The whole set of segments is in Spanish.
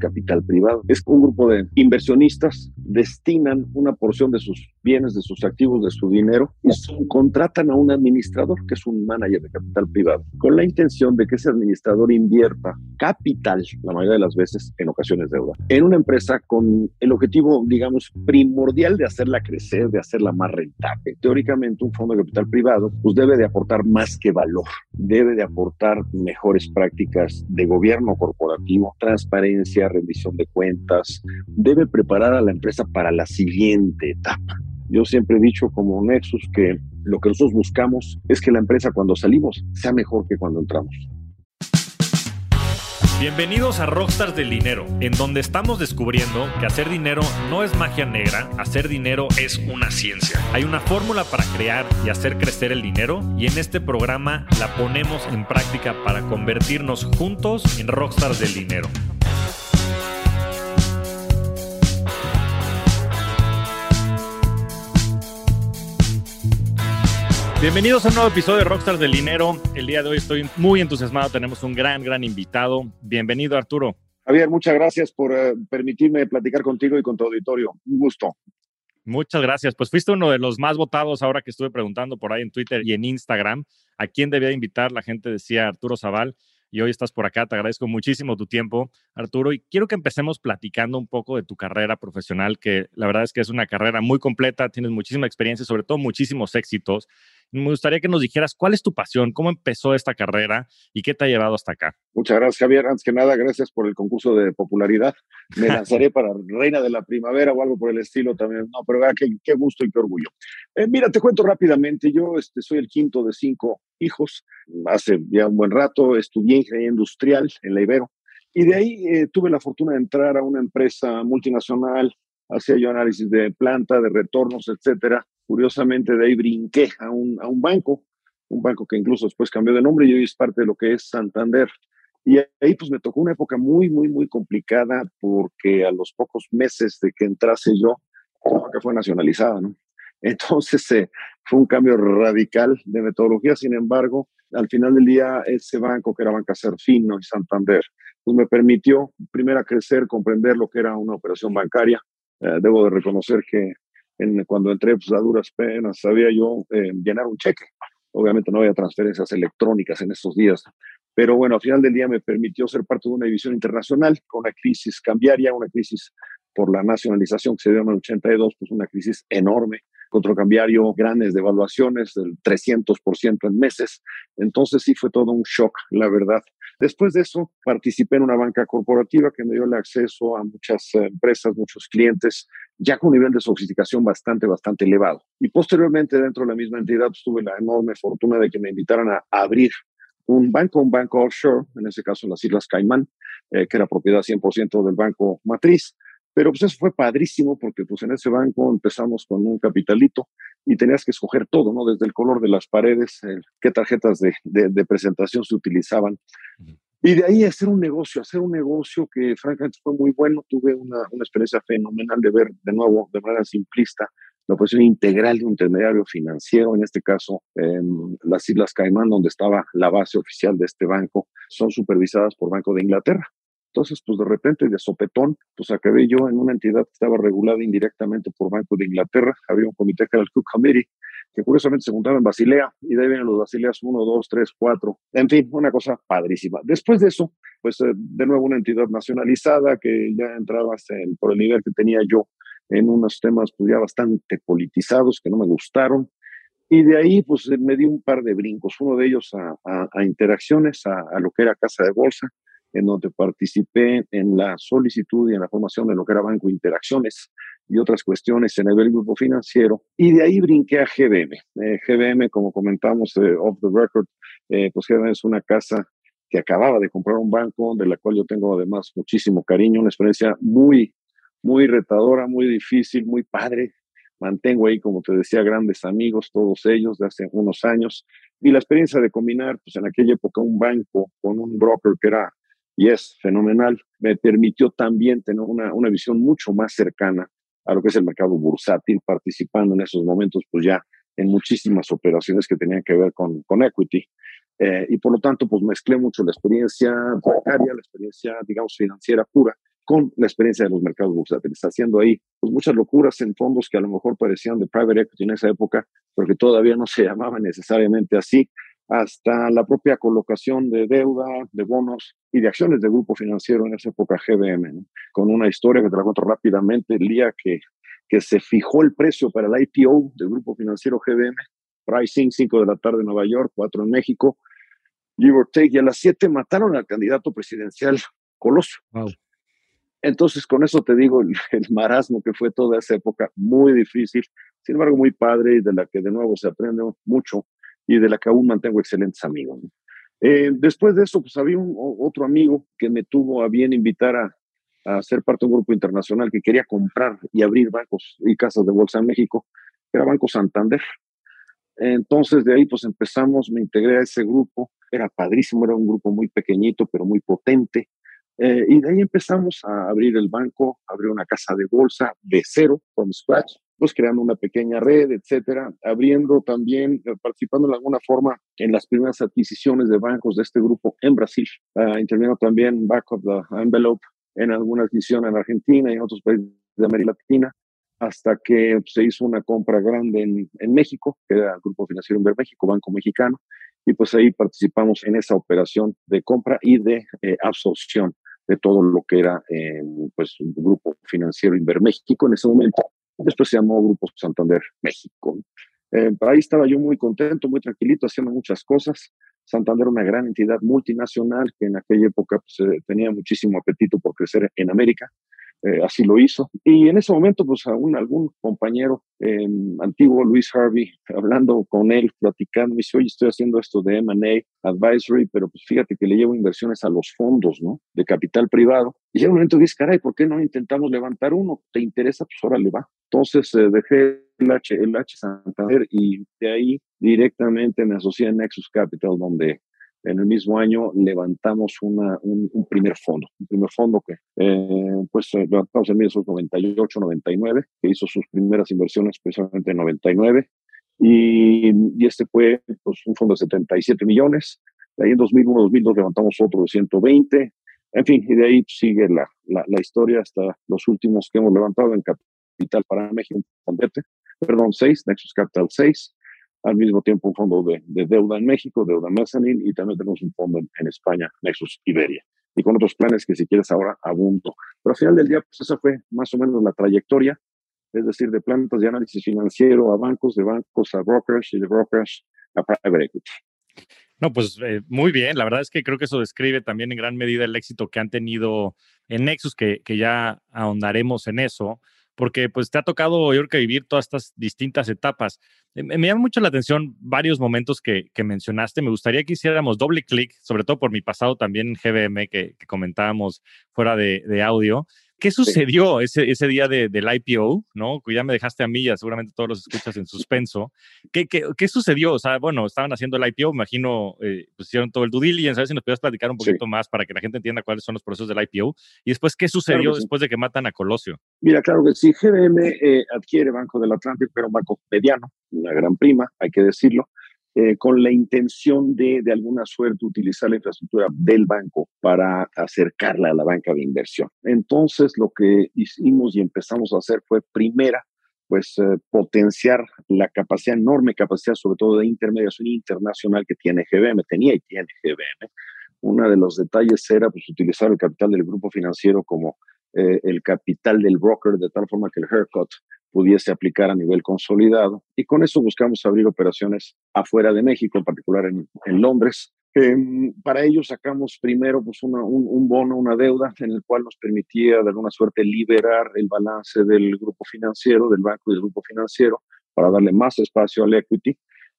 capital privado. Es un grupo de inversionistas destinan una porción de sus bienes, de sus activos, de su dinero y contratan a un administrador que es un manager de capital privado con la intención de que ese administrador invierta capital, la mayoría de las veces en ocasiones deuda, en una empresa con el objetivo, digamos, primordial de hacerla crecer, de hacerla más rentable. Teóricamente un fondo de capital privado pues debe de aportar más que valor, debe de aportar mejores prácticas de gobierno corporativo, transparencia, rendición de cuentas, debe preparar a la empresa para la siguiente etapa. Yo siempre he dicho como Nexus que lo que nosotros buscamos es que la empresa cuando salimos sea mejor que cuando entramos. Bienvenidos a Rockstars del Dinero, en donde estamos descubriendo que hacer dinero no es magia negra, hacer dinero es una ciencia. Hay una fórmula para crear y hacer crecer el dinero y en este programa la ponemos en práctica para convertirnos juntos en Rockstars del Dinero. Bienvenidos a un nuevo episodio de Rockstars del Dinero. El día de hoy estoy muy entusiasmado. Tenemos un gran, gran invitado. Bienvenido, Arturo. Javier, muchas gracias por eh, permitirme platicar contigo y con tu auditorio. Un gusto. Muchas gracias. Pues fuiste uno de los más votados ahora que estuve preguntando por ahí en Twitter y en Instagram a quién debía invitar. La gente decía Arturo Zaval y hoy estás por acá. Te agradezco muchísimo tu tiempo, Arturo, y quiero que empecemos platicando un poco de tu carrera profesional, que la verdad es que es una carrera muy completa, tienes muchísima experiencia, sobre todo muchísimos éxitos. Me gustaría que nos dijeras cuál es tu pasión, cómo empezó esta carrera y qué te ha llevado hasta acá. Muchas gracias, Javier. Antes que nada, gracias por el concurso de popularidad. Me lanzaré para Reina de la Primavera o algo por el estilo también. No, pero vea, qué, qué gusto y qué orgullo. Eh, mira, te cuento rápidamente. Yo este, soy el quinto de cinco hijos. Hace ya un buen rato estudié ingeniería industrial en la Ibero. Y de ahí eh, tuve la fortuna de entrar a una empresa multinacional. Hacía yo análisis de planta, de retornos, etcétera Curiosamente, de ahí brinqué a un, a un banco, un banco que incluso después cambió de nombre y hoy es parte de lo que es Santander. Y ahí pues me tocó una época muy, muy, muy complicada porque a los pocos meses de que entrase yo, la banca fue nacionalizada, ¿no? Entonces eh, fue un cambio radical de metodología, sin embargo, al final del día ese banco que era Banca Serfino y Santander, pues me permitió primero crecer, comprender lo que era una operación bancaria. Eh, debo de reconocer que cuando entré pues, a duras penas, sabía yo eh, llenar un cheque. Obviamente no había transferencias electrónicas en estos días, pero bueno, al final del día me permitió ser parte de una división internacional con una crisis cambiaria, una crisis por la nacionalización que se dio en el 82, pues una crisis enorme, control cambiario, grandes devaluaciones del 300% en meses. Entonces sí fue todo un shock, la verdad. Después de eso, participé en una banca corporativa que me dio el acceso a muchas eh, empresas, muchos clientes, ya con un nivel de sofisticación bastante, bastante elevado. Y posteriormente, dentro de la misma entidad, pues, tuve la enorme fortuna de que me invitaran a abrir un banco, un banco offshore, en ese caso en las Islas Caimán, eh, que era propiedad 100% del banco matriz. Pero pues eso fue padrísimo porque pues en ese banco empezamos con un capitalito y tenías que escoger todo, ¿no? Desde el color de las paredes, qué tarjetas de, de, presentación se utilizaban. Y de ahí hacer un negocio, hacer un negocio que francamente fue muy bueno. Tuve una, una experiencia fenomenal de ver de nuevo, de manera simplista, la operación integral de un intermediario financiero, en este caso en las Islas Caimán, donde estaba la base oficial de este banco, son supervisadas por Banco de Inglaterra. Entonces, pues de repente, de sopetón, pues acabé yo en una entidad que estaba regulada indirectamente por Banco de Inglaterra. Había un comité que era el Cook Committee, que curiosamente se juntaba en Basilea, y de ahí vienen los Basileas 1, 2, 3, 4. En fin, una cosa padrísima. Después de eso, pues eh, de nuevo una entidad nacionalizada que ya entraba por el nivel que tenía yo en unos temas pues ya bastante politizados que no me gustaron. Y de ahí, pues me di un par de brincos, uno de ellos a, a, interacciones, a, a, lo que era Casa de Bolsa, en donde participé en la solicitud y en la formación de lo que era Banco Interacciones y otras cuestiones en el grupo financiero. Y de ahí brinqué a GBM. Eh, GBM, como comentamos eh, off the record, eh, pues GBM es una casa que acababa de comprar un banco, de la cual yo tengo además muchísimo cariño, una experiencia muy, muy retadora, muy difícil, muy padre. Mantengo ahí, como te decía, grandes amigos, todos ellos de hace unos años. Y la experiencia de combinar, pues en aquella época, un banco con un broker que era y es fenomenal. Me permitió también tener una, una visión mucho más cercana a lo que es el mercado bursátil, participando en esos momentos, pues ya en muchísimas operaciones que tenían que ver con, con equity. Eh, y por lo tanto, pues mezclé mucho la experiencia bancaria, la experiencia, digamos, financiera pura con la experiencia de los mercados bursátiles, haciendo ahí pues, muchas locuras en fondos que a lo mejor parecían de private equity en esa época, pero que todavía no se llamaban necesariamente así, hasta la propia colocación de deuda, de bonos y de acciones de grupo financiero en esa época GBM, con una historia que te la cuento rápidamente, el día que, que se fijó el precio para el IPO del grupo financiero GBM, pricing 5 de la tarde en Nueva York, 4 en México, give or take, y a las 7 mataron al candidato presidencial Colosio. Entonces, con eso te digo el, marasmo que fue toda esa época, muy difícil, sin embargo, muy padre y de la que de nuevo se aprende mucho y de la que aún mantengo excelentes amigos. Eh, después de eso, pues había otro amigo que me tuvo a bien invitar a, a, ser parte de un grupo internacional que quería comprar y abrir bancos y casas de bolsa en México, que era Banco Santander. Entonces de ahí pues empezamos, me integré a ese grupo, era padrísimo, era un grupo muy pequeñito pero muy potente. Eh, y de ahí empezamos a abrir el banco, abrir una casa de bolsa de cero, from scratch, pues creando una pequeña red, etcétera, abriendo también, eh, participando de alguna forma en las primeras adquisiciones de bancos de este grupo en Brasil, uh, interviniendo también back of the envelope en alguna adquisición en Argentina y en otros países de América Latina, hasta que se hizo una compra grande en, en México, que era el Grupo Financiero Inver México, Banco Mexicano, y pues ahí participamos en esa operación de compra y de eh, absorción de todo lo que era eh, pues un grupo financiero Inver México en ese momento Después se llamó Grupo Santander México. Eh, ahí estaba yo muy contento, muy tranquilito, haciendo muchas cosas. Santander, una gran entidad multinacional que en aquella época pues, eh, tenía muchísimo apetito por crecer en América. Eh, así lo hizo. Y en ese momento, pues aún algún compañero em, antiguo, Luis Harvey, hablando con él, platicando, me dice, oye, estoy haciendo esto de M&A Advisory, pero pues fíjate que le llevo inversiones a los fondos, ¿no? De capital privado. Y llega un momento dice, caray, ¿por qué no intentamos levantar uno? ¿Te interesa? Pues ahora le va. Entonces eh, dejé el H, el H Santander y de ahí directamente me asocié a Nexus Capital, donde en el mismo año levantamos una, un, primer fondo, un primer fondo que eh, pues eh, levantamos en 1998, 99, que hizo sus primeras inversiones precisamente en 99, y, y este fue pues, un fondo de 77 millones, de ahí en 2001, 2002 levantamos otro de 120, en fin, y de ahí sigue la, la, la historia hasta los últimos que hemos levantado en Capital para México, perdón, 6, Nexus Capital 6, al mismo tiempo un fondo de, deuda en México, deuda mezzanine, y también tenemos un fondo en, España, Nexus Iberia, y con otros planes que si quieres ahora abundo. Pero al final del día, pues esa fue más o menos la trayectoria, es decir, de plantas de análisis financiero a bancos, de bancos a brokers y de brokers a private equity. No, pues eh, muy bien. La verdad es que creo que eso describe también en gran medida el éxito que han tenido en Nexus, que, que ya ahondaremos en eso porque pues te ha tocado, yo creo que vivir todas estas distintas etapas. Eh, me, llama mucho la atención varios momentos que, mencionaste. Me gustaría que hiciéramos doble clic, sobre todo por mi pasado también en GBM que, comentábamos fuera de audio. ¿Qué sucedió ese, ese día de, del IPO? ¿no? Ya me dejaste a mí, ya seguramente todos los escuchas en suspenso. ¿Qué, qué, qué sucedió? O sea, bueno, estaban haciendo el IPO, imagino, eh, pues hicieron todo el due diligence. A ver si nos puedes platicar un poquito más para que la gente entienda cuáles son los procesos del IPO. Y después, ¿qué sucedió después de que matan a Colosio? Mira, claro que sí, GBM eh, adquiere Banco del Atlántico, pero un banco mediano, una gran prima, hay que decirlo. Eh, con la intención de, de alguna suerte, utilizar la infraestructura del banco para acercarla a la banca de inversión. Entonces, lo que hicimos y empezamos a hacer fue, primera, pues eh, potenciar la capacidad, enorme capacidad, sobre todo de intermediación internacional que tiene GBM, tenía y tiene GBM. Uno de los detalles era pues, utilizar el capital del grupo financiero como eh, el capital del broker, de tal forma que el haircut pudiese aplicar a nivel consolidado. Y con eso buscamos abrir operaciones afuera de México, en particular en, en Londres. para ello sacamos primero pues un, un, bono, una deuda, en el cual nos permitía de alguna suerte liberar el balance del grupo financiero, del banco y del grupo financiero, para darle más espacio al equity.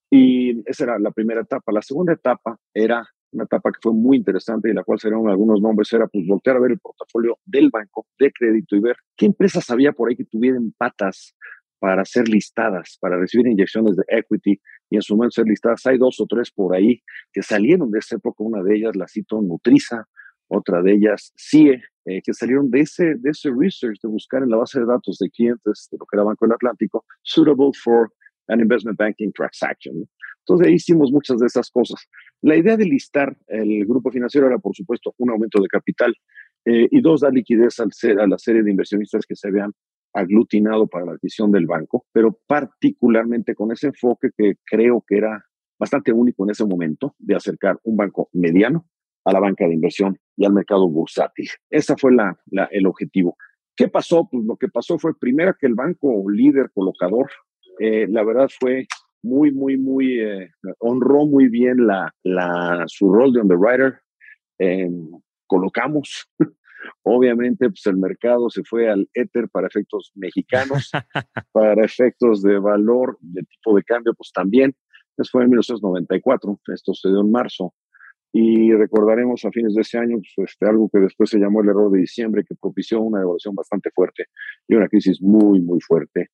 Y esa era la primera etapa. La segunda etapa era una etapa que fue muy interesante y la cual serían algunos nombres, era pues voltear a ver el portafolio del banco de crédito y ver qué empresas había por ahí que tuvieran patas para ser listadas, para recibir inyecciones de equity y en su momento ser listadas. Hay dos o tres por ahí que salieron de esa época, una de ellas la cito Nutriza, otra de ellas CIE, eh, que salieron de ese, de ese research, de buscar en la base de datos de clientes de lo que era Banco del Atlántico, suitable for an investment banking transaction. Entonces ahí hicimos muchas de esas cosas. La idea de listar el grupo financiero era, por supuesto, un aumento de capital eh, y dos, dar liquidez al ser, a la serie de inversionistas que se habían aglutinado para la adquisición del banco, pero particularmente con ese enfoque que creo que era bastante único en ese momento de acercar un banco mediano a la banca de inversión y al mercado bursátil. Ese fue la, el objetivo. ¿Qué pasó? Pues lo que pasó fue primero que el banco líder colocador, eh, la verdad fue muy, muy, muy, eh, honró muy bien la, la, su rol de underwriter. Eh, colocamos, obviamente, pues el mercado se fue al éter para efectos mexicanos, para efectos de valor, de tipo de cambio, pues también. Eso fue en 1994, esto se dio en marzo. Y recordaremos a fines de ese año pues, este, algo que después se llamó el error de diciembre, que propició una devaluación bastante fuerte y una crisis muy, muy fuerte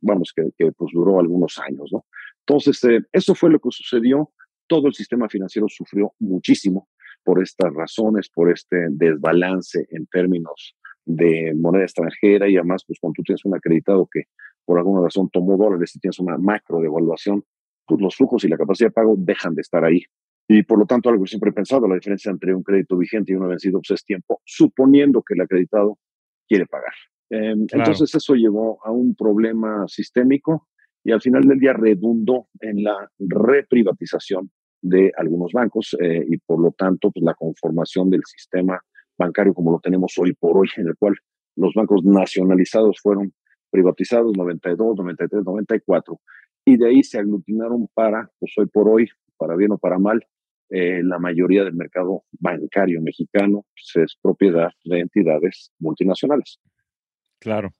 vamos, que, pues duró algunos años, ¿no? Entonces, eh, eso fue lo que sucedió. Todo el sistema financiero sufrió muchísimo por estas razones, por este desbalance en términos de moneda extranjera y además, pues cuando tú tienes un acreditado que por alguna razón tomó dólares y tienes una macro devaluación, pues los flujos y la capacidad de pago dejan de estar ahí. Y por lo tanto, algo que siempre he pensado, la diferencia entre un crédito vigente y uno vencido pues es tiempo, suponiendo que el acreditado quiere pagar. Em, entonces eso llevó a un problema sistémico y al final del día redundó en la reprivatización de algunos bancos eh, y por lo tanto pues, la conformación del sistema bancario como lo tenemos hoy por hoy, en el cual los bancos nacionalizados fueron privatizados 92, 93, 94 y de ahí se aglutinaron para, pues hoy por hoy, para bien o para mal, eh, la mayoría del mercado bancario mexicano pues, es propiedad de entidades multinacionales. Claro.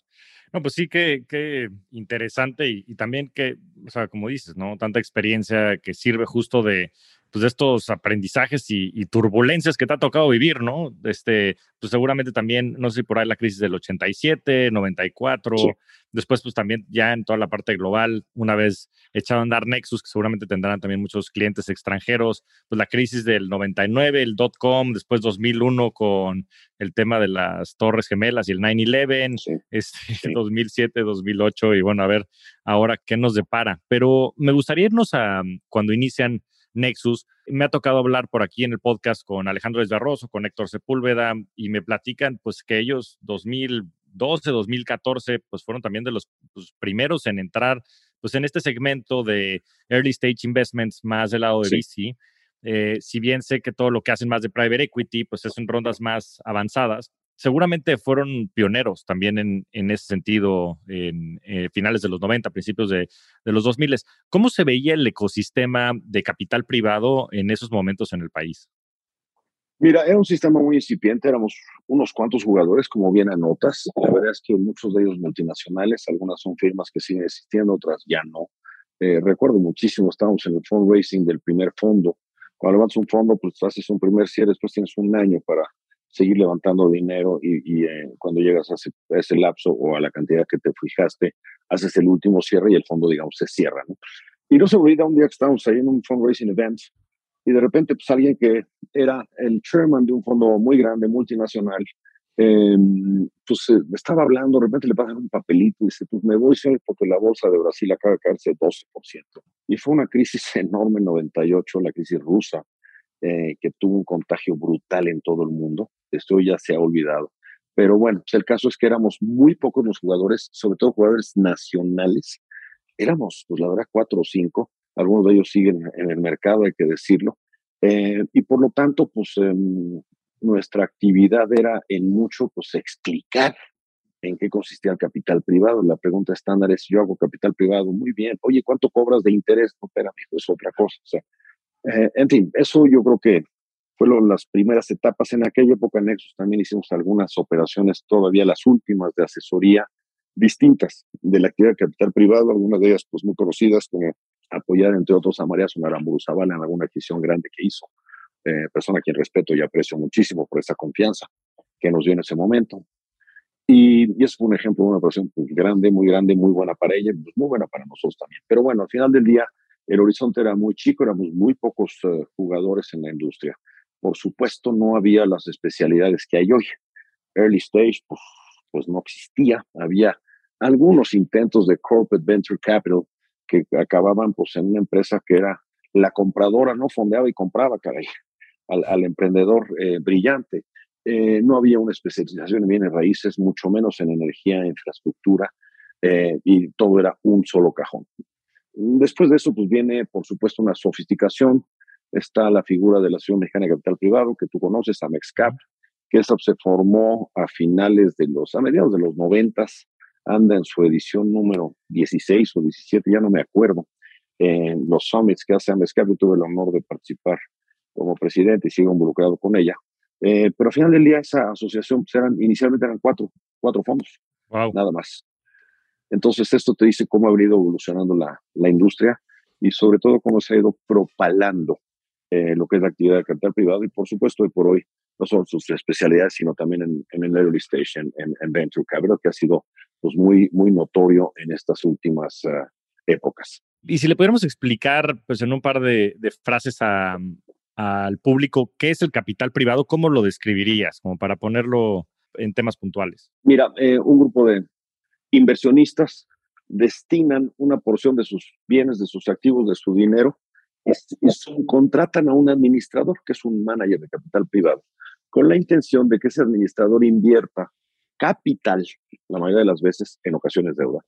No, pues sí, qué interesante y, y, también que, o sea, como dices, ¿no? Tanta experiencia que sirve justo de, pues, de estos aprendizajes y, turbulencias que te ha tocado vivir, ¿no? Este, pues seguramente también, no sé si por ahí la crisis del 87, 94, después pues también ya en toda la parte global, una vez echado a andar Nexus, que seguramente tendrán también muchos clientes extranjeros, pues la crisis del 99, el dot-com, después 2001 con el tema de las torres gemelas y el 9-11, este, 2007, 2008 y bueno, a ver ahora qué nos depara. Pero me gustaría irnos a cuando inician Nexus. Me ha tocado hablar por aquí en el podcast con Alejandro Desbarroso, con Héctor Sepúlveda, y me platican pues que ellos 2012, 2014, pues fueron también de los pues, primeros en entrar pues en este segmento de early stage investments más del lado de VC. Eh, si bien sé que todo lo que hacen más de private equity, pues es en rondas más avanzadas, seguramente fueron pioneros también en, en ese sentido en eh, finales de los 90, principios de, de, los 2000. ¿Cómo se veía el ecosistema de capital privado en esos momentos en el país? Mira, era un sistema muy incipiente, éramos unos cuantos jugadores, como bien anotas. La verdad es que muchos de ellos multinacionales, algunas son firmas que siguen existiendo, otras ya no. Eh, recuerdo muchísimo, estábamos en el fundraising del primer fondo. Cuando levantas un fondo, pues haces un primer cierre, después tienes un año para seguir levantando dinero y, eh, cuando llegas a ese, lapso o a la cantidad que te fijaste, haces el último cierre y el fondo, digamos, se cierra. ¿no? Y no se olvida un día que estábamos ahí en un fundraising event y de repente, pues alguien que era el chairman de un fondo muy grande, multinacional, eh, pues eh, estaba hablando, de repente le pasan un papelito y dice, pues me voy porque la bolsa de Brasil acaba de caerse 12%. Y fue una crisis enorme en 98, la crisis rusa, eh, que tuvo un contagio brutal en todo el mundo. Esto ya se ha olvidado. Pero bueno, pues el caso es que éramos muy pocos los jugadores, sobre todo jugadores nacionales. Éramos, pues la verdad, cuatro o cinco. Algunos de ellos siguen en el mercado, hay que decirlo. Eh, y por lo tanto, pues em, nuestra actividad era en mucho, pues explicar en qué consistía el capital privado. La pregunta estándar es, yo hago capital privado, muy bien. Oye, ¿cuánto cobras de interés? No, espérame, es otra cosa. O eh, en fin, eso yo creo que fueron las primeras etapas. En aquella época en Nexus también hicimos algunas operaciones, todavía las últimas de asesoría, distintas de la actividad capital privado, algunas de ellas pues muy conocidas como apoyar entre otros a María Sonaramburu Zavala en alguna adquisición grande que hizo, eh, persona a quien respeto y aprecio muchísimo por esa confianza que nos dio en ese momento. Y, y eso fue un ejemplo de una operación pues, grande, muy grande, muy buena para ella, pues, muy buena para nosotros también. Pero bueno, al final del día, el horizonte era muy chico, éramos muy pocos eh, jugadores en la industria. Por supuesto, no había las especialidades que hay hoy. Early stage, pues, pues no existía. Había algunos intentos de corporate venture capital que acababan pues en una empresa que era la compradora, no fondeaba y compraba, caray, al, al emprendedor eh, brillante. eh, no había una especialización en bienes raíces, mucho menos en energía, infraestructura, eh, y todo era un solo cajón. Después de eso, pues viene, por supuesto, una sofisticación. Está la figura de la Asociación Mexicana de Capital Privado, que tú conoces, AMEXCAP, que esa se formó a finales de los, a mediados de los noventas, anda en su edición número 16 o 17, ya no me acuerdo, en los summits que hace AMEXCAP, yo tuve el honor de participar como presidente y sigo involucrado con ella. Eh, pero al final del día esa asociación pues, eran, inicialmente eran cuatro, cuatro fondos, nada más. Entonces esto te dice cómo ha venido evolucionando la, la industria y sobre todo cómo se ha ido propalando eh, lo que es la actividad de capital privado y por supuesto hoy por hoy no solo sus especialidades sino también en, en el early stage, en, en, venture capital que ha sido pues muy, muy notorio en estas últimas uh, épocas. Y si le pudiéramos explicar pues en un par de, de frases a, al público qué es el capital privado, ¿cómo lo describirías? Como para ponerlo en temas puntuales. Mira, eh, un grupo de inversionistas destinan una porción de sus bienes, de sus activos, de su dinero y, contratan a un administrador, que es un manager de capital privado, con la intención de que ese administrador invierta capital, la mayoría de las veces, en ocasiones deuda,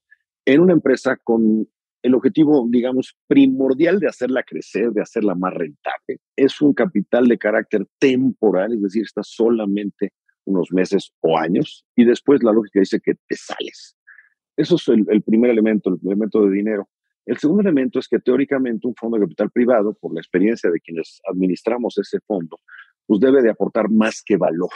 en una empresa con el objetivo, digamos, primordial de hacerla crecer, de hacerla más rentable. Es un capital de carácter temporal, es decir, está solamente unos meses o años, y después la lógica dice que te sales. Eso es el, primer elemento, el elemento de dinero. El segundo elemento es que teóricamente un fondo de capital privado, por la experiencia de quienes administramos ese fondo, pues debe de aportar más que valor.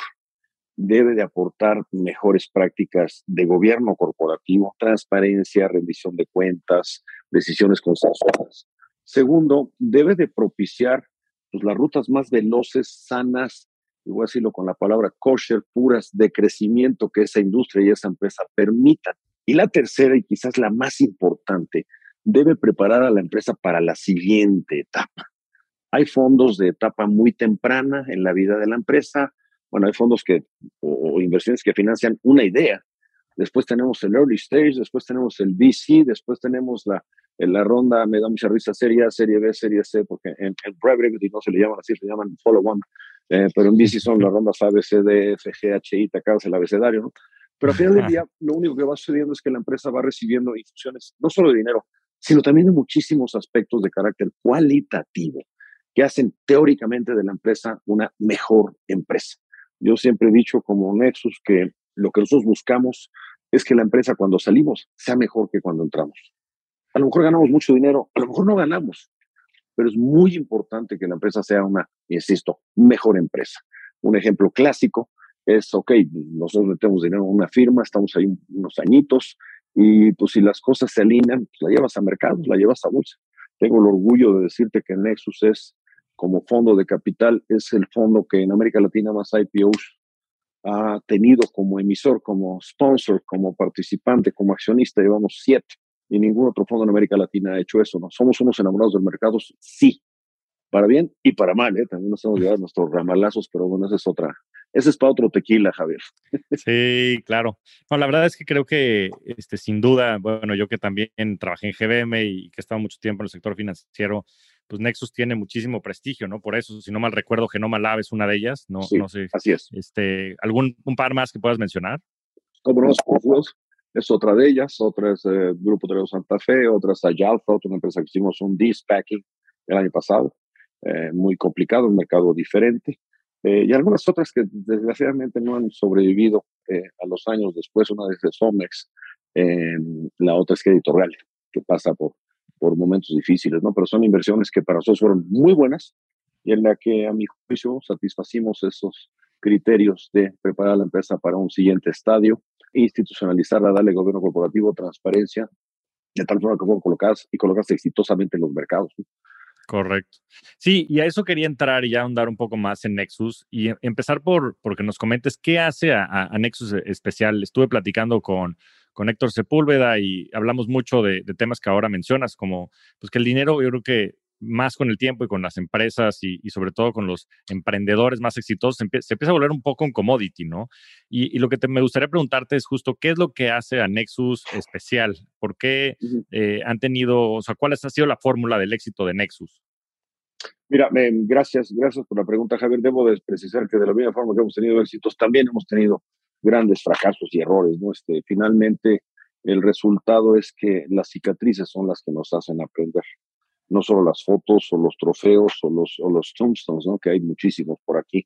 Debe de aportar mejores prácticas de gobierno corporativo, transparencia, rendición de cuentas, decisiones consensuadas. Segundo, debe de propiciar pues, las rutas más veloces, sanas, y voy a decirlo con la palabra kosher, puras, de crecimiento que esa industria y esa empresa permitan. Y la tercera, y quizás la más importante, debe preparar a la empresa para la siguiente etapa. Hay fondos de etapa muy temprana en la vida de la empresa. Bueno, hay fondos que, o, inversiones que financian una idea. Después tenemos el early stage, después tenemos el VC, después tenemos la, la ronda, me da mucha risa, serie A, serie B, serie C, porque en, en private equity no se le llaman así, se llaman follow one. Eh, pero en VC son las rondas A, B, C, D, F, G, H, I, te acabas el abecedario, ¿no? Pero al final del día, lo único que va sucediendo es que la empresa va recibiendo infusiones, no solo de dinero, sino también de muchísimos aspectos de carácter cualitativo que hacen teóricamente de la empresa una mejor empresa. Yo siempre he dicho como Nexus que lo que nosotros buscamos es que la empresa cuando salimos sea mejor que cuando entramos. A lo mejor ganamos mucho dinero, a lo mejor no ganamos, pero es muy importante que la empresa sea una, insisto, mejor empresa. Un ejemplo clásico es, ok, nosotros metemos dinero en una firma, estamos ahí unos añitos, y pues si las cosas se alinean, pues la llevas a mercados, la llevas a bolsa. Tengo el orgullo de decirte que Nexus es, como fondo de capital, es el fondo que en América Latina más IPOs ha tenido como emisor, como sponsor, como participante, como accionista, llevamos siete. Y ningún otro fondo en América Latina ha hecho eso, ¿no? Somos unos enamorados del mercado, sí, para bien y para mal, ¿eh? También nos hemos llevado nuestros ramalazos, pero bueno, esa es otra, ese es para otro tequila, Javier. Sí, claro. No, la verdad es que creo que, este, sin duda, bueno, yo que también trabajé en GBM y que he estado mucho tiempo en el sector financiero, pues Nexus tiene muchísimo prestigio, ¿no? Por eso, si no mal recuerdo, Genoma Lab es una de ellas, ¿no? no sé. Así es. Este, ¿Algún un par más que puedas mencionar? Como no, es otra de ellas, otra es eh, Grupo de Santa Fe, otra es Ayalfa, otra empresa que hicimos un dispacking el año pasado, eh, muy complicado, un mercado diferente. Eh, y algunas otras que desgraciadamente no han sobrevivido eh, a los años después, una es de Somex, la otra es que Editorial, que pasa por, por momentos difíciles, ¿no? Pero son inversiones que para nosotros fueron muy buenas y en la que a mi juicio satisfacimos esos criterios de preparar a la empresa para un siguiente estadio, institucionalizarla, darle gobierno corporativo, transparencia, de tal forma que fueron colocadas y colocarse exitosamente en los mercados. Correcto. Sí, y a eso quería entrar y ya ahondar un poco más en Nexus y empezar por porque nos comentes qué hace a, Nexus especial. Estuve platicando con, con Héctor Sepúlveda y hablamos mucho de, temas que ahora mencionas, como pues que el dinero, yo creo que más con el tiempo y con las empresas y, sobre todo con los emprendedores más exitosos, se, empieza a volver un poco un commodity, ¿no? Y, lo que me gustaría preguntarte es justo, ¿qué es lo que hace a Nexus especial? ¿Por qué eh, han tenido, o sea, cuál ha sido la fórmula del éxito de Nexus? Mira, gracias, gracias por la pregunta, Javier. Debo de precisar que de la misma forma que hemos tenido éxitos, también hemos tenido grandes fracasos y errores, ¿no? Este, finalmente, el resultado es que las cicatrices son las que nos hacen aprender. No solo las fotos o los trofeos o los, o los tombstones, ¿no? Que hay muchísimos por aquí.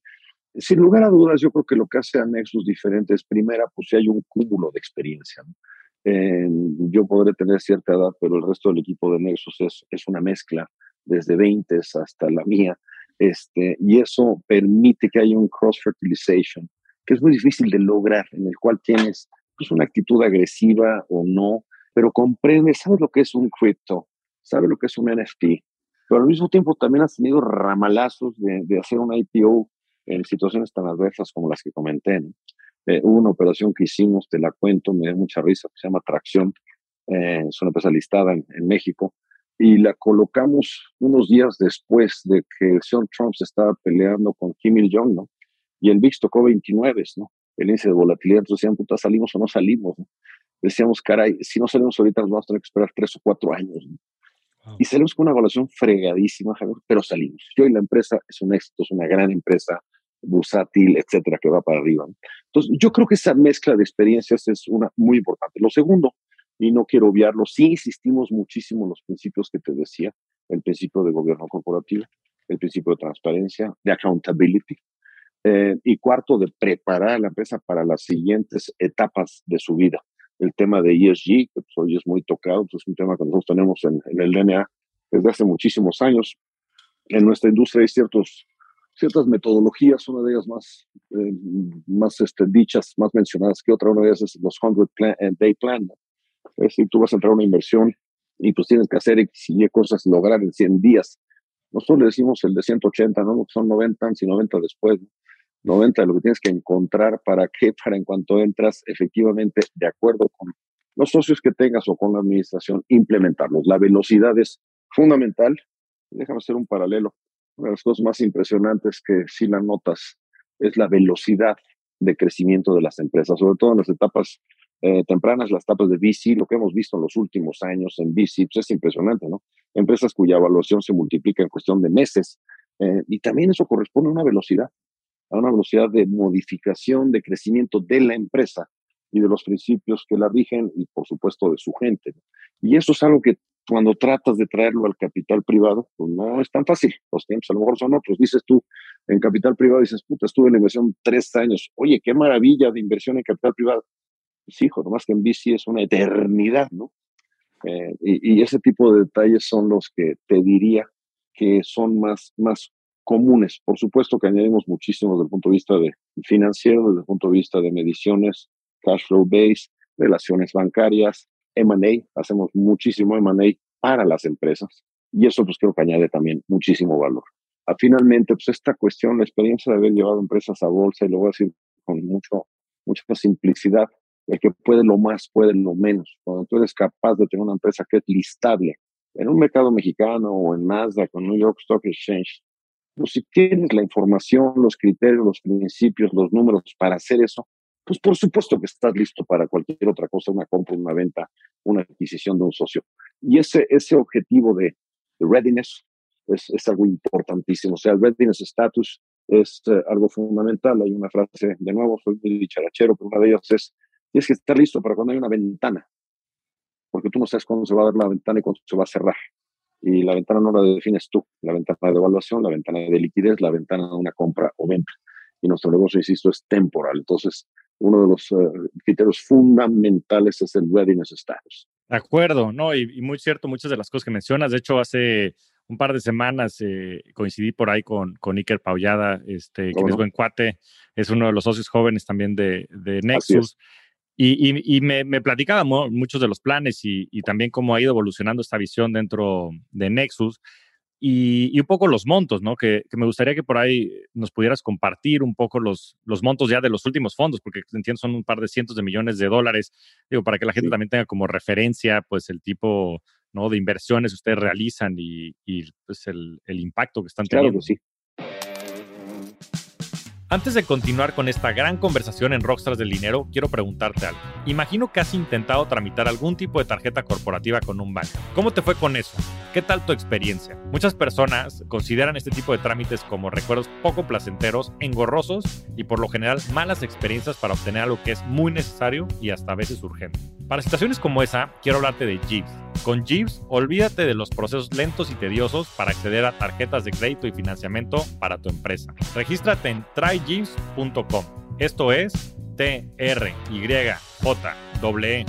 Sin lugar a dudas, yo creo que lo que hace a Nexus diferente es, primera, pues si hay un cúmulo de experiencia, ¿no? yo podré tener cierta edad, pero el resto del equipo de Nexus es, es una mezcla, desde 20 hasta la mía, este, y eso permite que haya un cross-fertilization, que es muy difícil de lograr, en el cual tienes pues, una actitud agresiva o no, pero comprendes, sabes lo que es un crypto, sabes lo que es un NFT, pero al mismo tiempo también has tenido ramalazos de, de hacer un IPO en situaciones tan adversas como las que comenté. ¿no? Eh, hubo una operación que hicimos, te la cuento, me da mucha risa, que se llama Tracción, eh, es una empresa listada en, México, y la colocamos unos días después de que el señor Trump se estaba peleando con Kim Il-jong, ¿no? Y el VIX tocó 29, ¿no? El índice de volatilidad, entonces decían, puta, ¿salimos o no salimos? Decíamos, caray, si no salimos ahorita nos vamos a tener que esperar tres o cuatro años, Y salimos con una evaluación fregadísima, pero salimos. Yo y la empresa es un éxito, es una gran empresa, bursátil, etcétera, que va para arriba. Entonces, yo creo que esa mezcla de experiencias es una muy importante. Lo segundo, y no quiero obviarlo, sí insistimos muchísimo en los principios que te decía, el principio de gobierno corporativo, el principio de transparencia, de accountability, eh, y cuarto, de preparar a la empresa para las siguientes etapas de su vida. El tema de ESG, que pues, hoy es muy tocado, pues, es un tema que nosotros tenemos en, en el DNA desde hace muchísimos años. En nuestra industria hay ciertos ciertas metodologías, una de ellas más, eh, más este, dichas, más mencionadas que otra, una de ellas es los 100 eh, Day Plan. Es decir, tú vas a entrar a una inversión y pues tienes que hacer X y cosas, lograr en 100 días. Nosotros le decimos el de 180, ¿no? Son 90 y 90 después. 90 de lo que tienes que encontrar para que, para en cuanto entras, efectivamente, de acuerdo con los socios que tengas o con la administración, implementarlos. La velocidad es fundamental. Déjame hacer un paralelo. Una de las cosas más impresionantes que sí la notas es la velocidad de crecimiento de las empresas, sobre todo en las etapas eh, tempranas, las etapas de VC, lo que hemos visto en los últimos años en VC, pues es impresionante, ¿no? Empresas cuya evaluación se multiplica en cuestión de meses eh, y también eso corresponde a una velocidad, a una velocidad de modificación, de crecimiento de la empresa y de los principios que la rigen y por supuesto de su gente. Y eso es algo que cuando tratas de traerlo al capital privado, pues no es tan fácil. Los tiempos a lo mejor son otros. Dices tú, en capital privado, dices, puta, estuve en inversión tres años. Oye, qué maravilla de inversión en capital privado. Pues hijo, nomás que en bici es una eternidad, ¿no? Eh, y, ese tipo de detalles son los que te diría que son más, más comunes. Por supuesto que añadimos muchísimo desde el punto de vista de financiero, desde el punto de vista de mediciones, cash flow base, relaciones bancarias, M&A, hacemos muchísimo M&A para las empresas y eso pues creo que añade también muchísimo valor. Ah, finalmente, pues esta cuestión, la experiencia de haber llevado empresas a bolsa, y lo voy a decir con mucho, mucha simplicidad, el que puede lo más, puede lo menos. Cuando tú eres capaz de tener una empresa que es listable en un mercado mexicano o en Nasdaq o New York Stock Exchange, pues si tienes la información, los criterios, los principios, los números para hacer eso, pues por supuesto que estás listo para cualquier otra cosa, una compra, una venta, una adquisición de un socio. Y ese, ese objetivo de, readiness es, algo importantísimo. O sea, el readiness status es eh, algo fundamental. Hay una frase, de nuevo, soy muy dicharachero, pero una de ellas es, tienes que estar listo para cuando hay una ventana, porque tú no sabes cuándo se va a dar la ventana y cuándo se va a cerrar. Y la ventana no la defines tú, la ventana de evaluación, la ventana de liquidez, la ventana de una compra o venta. Y nuestro negocio, insisto, es temporal. Entonces, uno de los eh, criterios fundamentales es el readiness status. De acuerdo, ¿no? Y, muy cierto, muchas de las cosas que mencionas. De hecho, hace un par de semanas eh, coincidí por ahí con, con Iker Paullada, este, que es buen cuate, es uno de los socios jóvenes también de, de Nexus. Y, y, me, me, platicaba muchos de los planes y, y, también cómo ha ido evolucionando esta visión dentro de Nexus y, un poco los montos, ¿no? Que, me gustaría que por ahí nos pudieras compartir un poco los, los montos ya de los últimos fondos, porque entiendo son un par de cientos de millones de dólares, digo, para que la gente también tenga como referencia, pues, el tipo, ¿no? De inversiones que ustedes realizan y, y pues, el, el, impacto que están teniendo. Claro que sí. Antes de continuar con esta gran conversación en Rockstars del Dinero, quiero preguntarte algo. Imagino que has intentado tramitar algún tipo de tarjeta corporativa con un banco. ¿Cómo te fue con eso? ¿Qué tal tu experiencia? Muchas personas consideran este tipo de trámites como recuerdos poco placenteros, engorrosos y por lo general malas experiencias para obtener algo que es muy necesario y hasta a veces urgente. Para situaciones como esa, quiero hablarte de Jeeves. Con Jeeves, olvídate de los procesos lentos y tediosos para acceder a tarjetas de crédito y financiamiento para tu empresa. Regístrate en Esto es t r y j w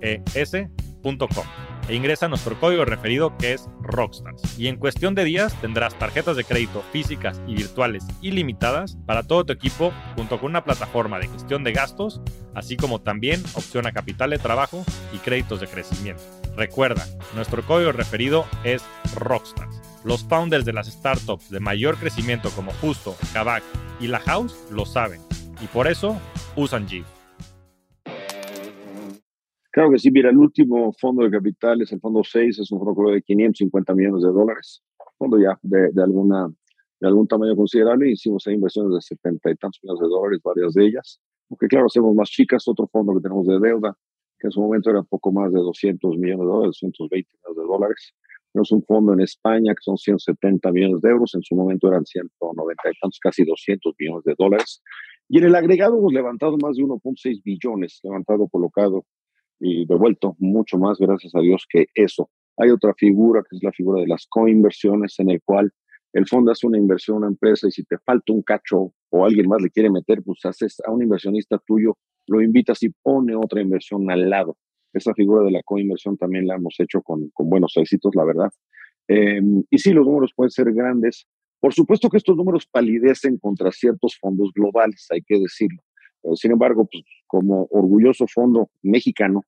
e s.com e ingresa nuestro código referido que es Rockstars. Y en cuestión de días tendrás tarjetas de crédito físicas y virtuales ilimitadas para todo tu equipo junto con una plataforma de gestión de gastos, así como también opción a capital de trabajo y créditos de crecimiento. Recuerda, nuestro código referido es Rockstars. Los founders de las startups de mayor crecimiento como Justo, Kavak y La House lo saben y por eso usan G. Claro que sí, mira, el último fondo de capital es el fondo 6, es un fondo de 550 millones de dólares, fondo ya de, alguna, de algún tamaño considerable, hicimos ahí inversiones de 70 y tantos millones de dólares, varias de ellas, aunque claro, hacemos más chicas, otro fondo que tenemos de deuda, que en su momento era poco más de 200 millones de dólares, 220 millones de dólares, tenemos un fondo en España que son 170 millones de euros, en su momento eran 190 y tantos, casi 200 millones de dólares, y en el agregado hemos levantado más de 1.6 billones, levantado, colocado y devuelto mucho más, gracias a Dios, que eso. Hay otra figura que es la figura de las coinversiones, en el cual el fondo hace una inversión a una empresa y si te falta un cacho o alguien más le quiere meter, pues haces a un inversionista tuyo, lo invitas y pone otra inversión al lado. Esa figura de la coinversión también la hemos hecho con, con buenos éxitos, la verdad. Em, y sí, los números pueden ser grandes. Por supuesto que estos números palidecen contra ciertos fondos globales, hay que decirlo. sin embargo, pues, como orgulloso fondo mexicano,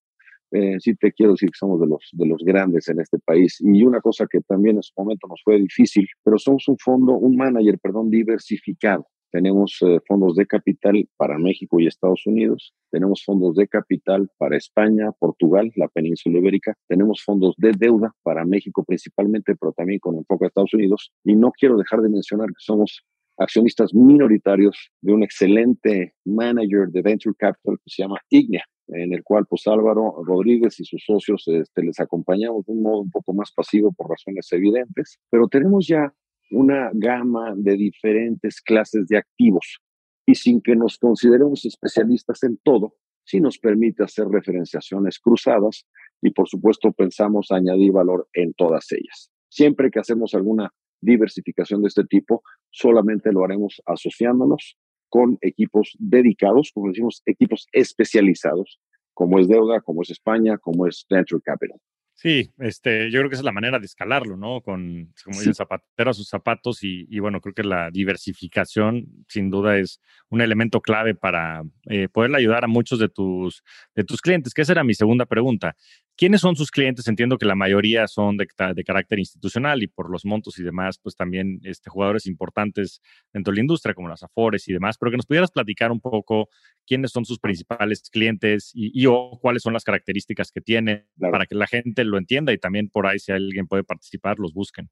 eh, sí te quiero decir que somos de los, de los grandes en este país. Y una cosa que también en su momento nos fue difícil, pero somos un fondo, un manager, perdón, diversificado. Tenemos eh, fondos de capital para México y Estados Unidos. Tenemos fondos de capital para España, Portugal, la península ibérica. Tenemos fondos de deuda para México principalmente, pero también con enfoque a Estados Unidos. Y no quiero dejar de mencionar que somos accionistas minoritarios de un excelente manager de venture capital que se llama Ignea, en el cual pues Álvaro Rodríguez y sus socios este, les acompañamos de un modo un poco más pasivo por razones evidentes, pero tenemos ya una gama de diferentes clases de activos y sin que nos consideremos especialistas en todo, sí nos permite hacer referenciaciones cruzadas y por supuesto pensamos añadir valor en todas ellas. Siempre que hacemos alguna diversificación de este tipo, solamente lo haremos asociándonos con equipos dedicados, como decimos, equipos especializados, como es deuda, como es España, como es venture capital. Sí, este, yo creo que esa es la manera de escalarlo, ¿no? Con, como dicen, zapatero a sus zapatos y, bueno, creo que la diversificación sin duda es un elemento clave para eh, poderle ayudar a muchos de tus, de tus clientes, que esa era mi segunda pregunta. ¿Quiénes son sus clientes? Entiendo que la mayoría son de, de, carácter institucional y por los montos y demás, pues también este, jugadores importantes dentro de la industria, como las Afores y demás, pero que nos pudieras platicar un poco quiénes son sus principales clientes y, o cuáles son las características que tienen para que la gente lo entienda y también por ahí si alguien puede participar, los busquen.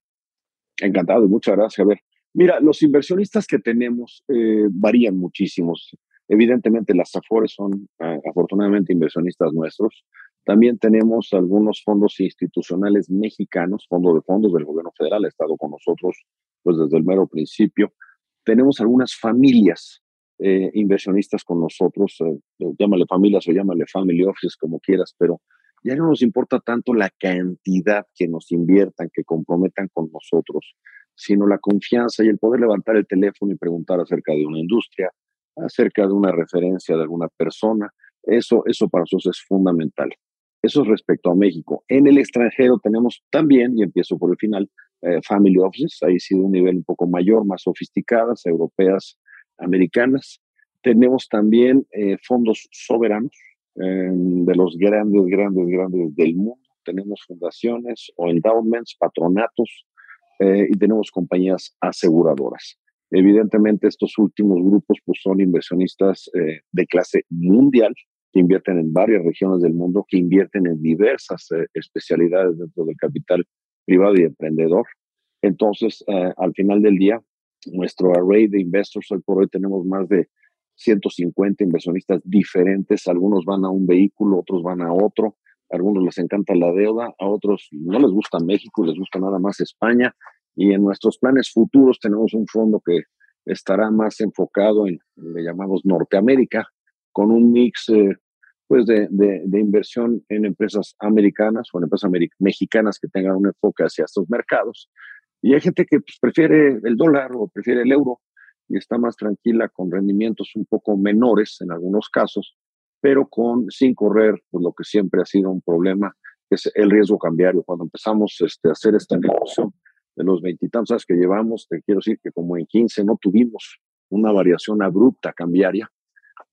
Encantado, muchas gracias. A ver, mira, los inversionistas que tenemos eh, varían muchísimos. Evidentemente las Afores son ah, afortunadamente inversionistas nuestros. También tenemos algunos fondos institucionales mexicanos, fondos de fondos del gobierno federal, ha estado con nosotros pues desde el mero principio. Tenemos algunas familias eh, inversionistas con nosotros, eh, llámale familias o llámale family offices como quieras, pero ya no nos importa tanto la cantidad que nos inviertan, que comprometan con nosotros, sino la confianza y el poder levantar el teléfono y preguntar acerca de una industria, acerca de una referencia de alguna persona. Eso, eso para nosotros es fundamental. Eso es respecto a México. En el extranjero tenemos también, y empiezo por el final, eh, family offices, ahí sí de un nivel un poco mayor, más sofisticadas, europeas, americanas. Tenemos también eh, fondos soberanos em, de los grandes, grandes, grandes del mundo. Tenemos fundaciones o endowments, patronatos, eh, y tenemos compañías aseguradoras. Evidentemente, estos últimos grupos pues, son inversionistas de clase mundial, que invierten en varias regiones del mundo, que invierten en diversas eh, especialidades dentro del capital privado y emprendedor. Entonces, eh, al final del día, nuestro array de investors. Hoy por hoy tenemos más de 150 inversionistas diferentes. Algunos van a un vehículo, otros van a otro. A algunos les encanta la deuda, a otros no les gusta México, les gusta nada más España. Y en nuestros planes futuros tenemos un fondo que estará más enfocado en, le llamamos Norteamérica, con un mix eh, pues de, de, inversión en empresas americanas o en empresas mexicanas que tengan un enfoque hacia estos mercados. Y hay gente que pues, prefiere el dólar o prefiere el euro y está más tranquila con rendimientos un poco menores en algunos casos, pero con sin correr pues, lo que siempre ha sido un problema, que es el riesgo cambiario. Cuando empezamos este, a hacer esta negociación de los veintitantos que llevamos, te quiero decir que como en 15 no tuvimos una variación abrupta cambiaria,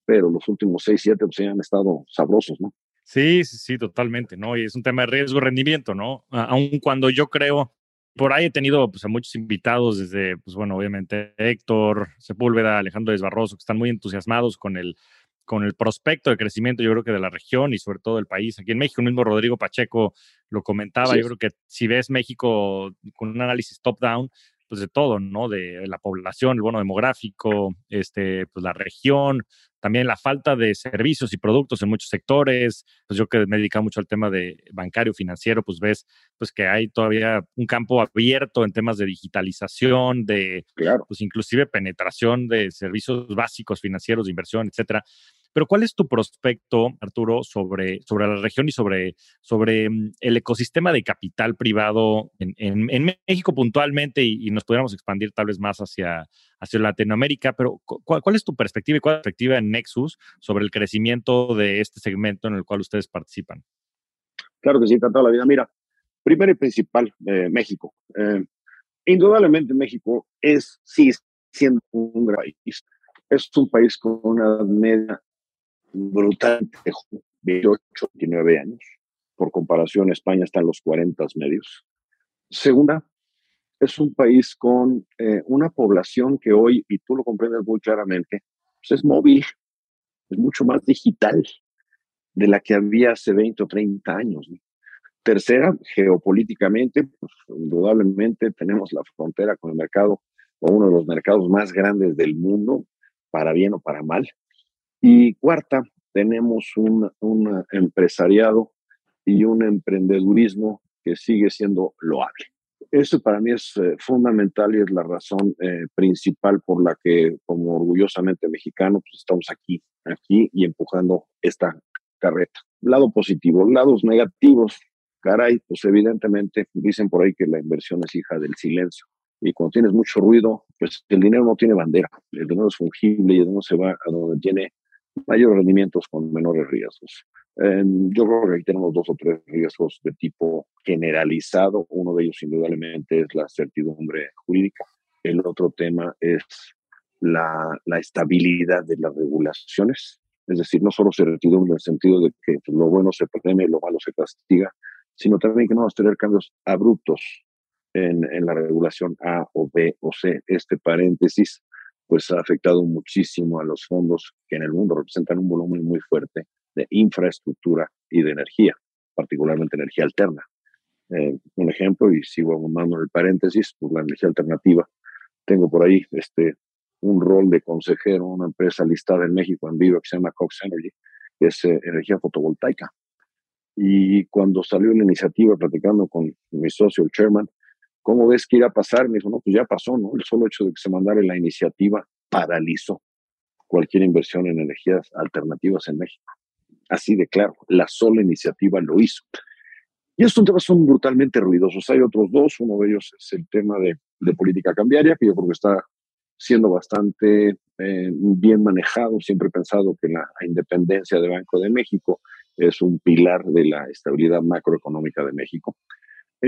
pero los últimos 6, 7 pues han estado sabrosos, ¿no? Sí, sí, sí, totalmente, ¿no? Y es un tema de riesgo-rendimiento, ¿no? Aun cuando yo creo por ahí he tenido pues, a muchos invitados, desde, pues bueno, obviamente Héctor, Sepúlveda, Alejandro Desbarroso, que están muy entusiasmados con el, con el prospecto de crecimiento, yo creo que de la región y sobre todo del país. Aquí en México, el mismo Rodrigo Pacheco lo comentaba, yo creo que si ves México con un análisis top-down, pues de todo, ¿no? De la población, el bono demográfico, este, pues la región, también la falta de servicios y productos en muchos sectores. Pues yo que me he dedicado mucho al tema de bancario, financiero, pues ves pues que hay todavía un campo abierto en temas de digitalización, de claro. pues inclusive penetración de servicios básicos financieros, de inversión, etcétera. Pero ¿cuál es tu prospecto, Arturo, sobre, sobre la región y sobre, sobre mm, el ecosistema de capital privado en, en, México puntualmente y, nos pudiéramos expandir tal vez más hacia, hacia Latinoamérica? Pero ¿cuál, ¿cuál, es tu perspectiva y cuál es la perspectiva en Nexus sobre el crecimiento de este segmento en el cual ustedes participan? Claro que sí, toda la vida. Mira, primero y principal, eh, México. Eh, indudablemente México es, sí, siendo un gran país. Es un país con una media de 28, 29 años. Por comparación, España está en los 40 medios. Segunda, es un país con eh, una población que hoy, y tú lo comprendes muy claramente, pues es móvil, es mucho más digital de la que había hace 20 o 30 años. Tercera, geopolíticamente, pues, indudablemente tenemos la frontera con el mercado, o uno de los mercados más grandes del mundo, para bien o para mal. Y cuarta, tenemos un, un empresariado y un emprendedurismo que sigue siendo loable. Eso para mí es eh, fundamental y es la razón eh, principal por la que, como orgullosamente mexicano, pues estamos aquí, aquí y empujando esta carreta. Lado positivo, lados negativos, caray, pues evidentemente dicen por ahí que la inversión es hija del silencio. Y cuando tienes mucho ruido, pues el dinero no tiene bandera, el dinero es fungible y el dinero se va a donde tiene mayores rendimientos con menores riesgos. yo creo que aquí tenemos dos o tres riesgos de tipo generalizado. Uno de ellos, indudablemente, es la certidumbre jurídica. El otro tema es la, la estabilidad de las regulaciones. Es decir, no solo certidumbre en el sentido de que lo bueno se premia y lo malo se castiga, sino también que no vamos a tener cambios abruptos en, en la regulación A o B o C. Este paréntesis pues ha afectado muchísimo a los fondos que en el mundo representan un volumen muy fuerte de infraestructura y de energía, particularmente energía alterna. Eh, un ejemplo, y sigo abundando en el paréntesis, por la energía alternativa. Tengo por ahí este, un rol de consejero, una empresa listada en México en vivo que se llama Cox Energy, que es eh, energía fotovoltaica. Y cuando salió la iniciativa, platicando con mi socio, el chairman, ¿cómo ves que irá a pasar? Me dijo, no, pues ya pasó, ¿no? El solo hecho de que se mandara la iniciativa paralizó cualquier inversión en energías alternativas en México. Así de claro, la sola iniciativa lo hizo. Y estos temas son brutalmente ruidosos. Hay otros dos, uno de ellos es el tema de, política cambiaria, que yo creo que está siendo bastante eh, bien manejado. Siempre he pensado que la independencia de Banco de México es un pilar de la estabilidad macroeconómica de México.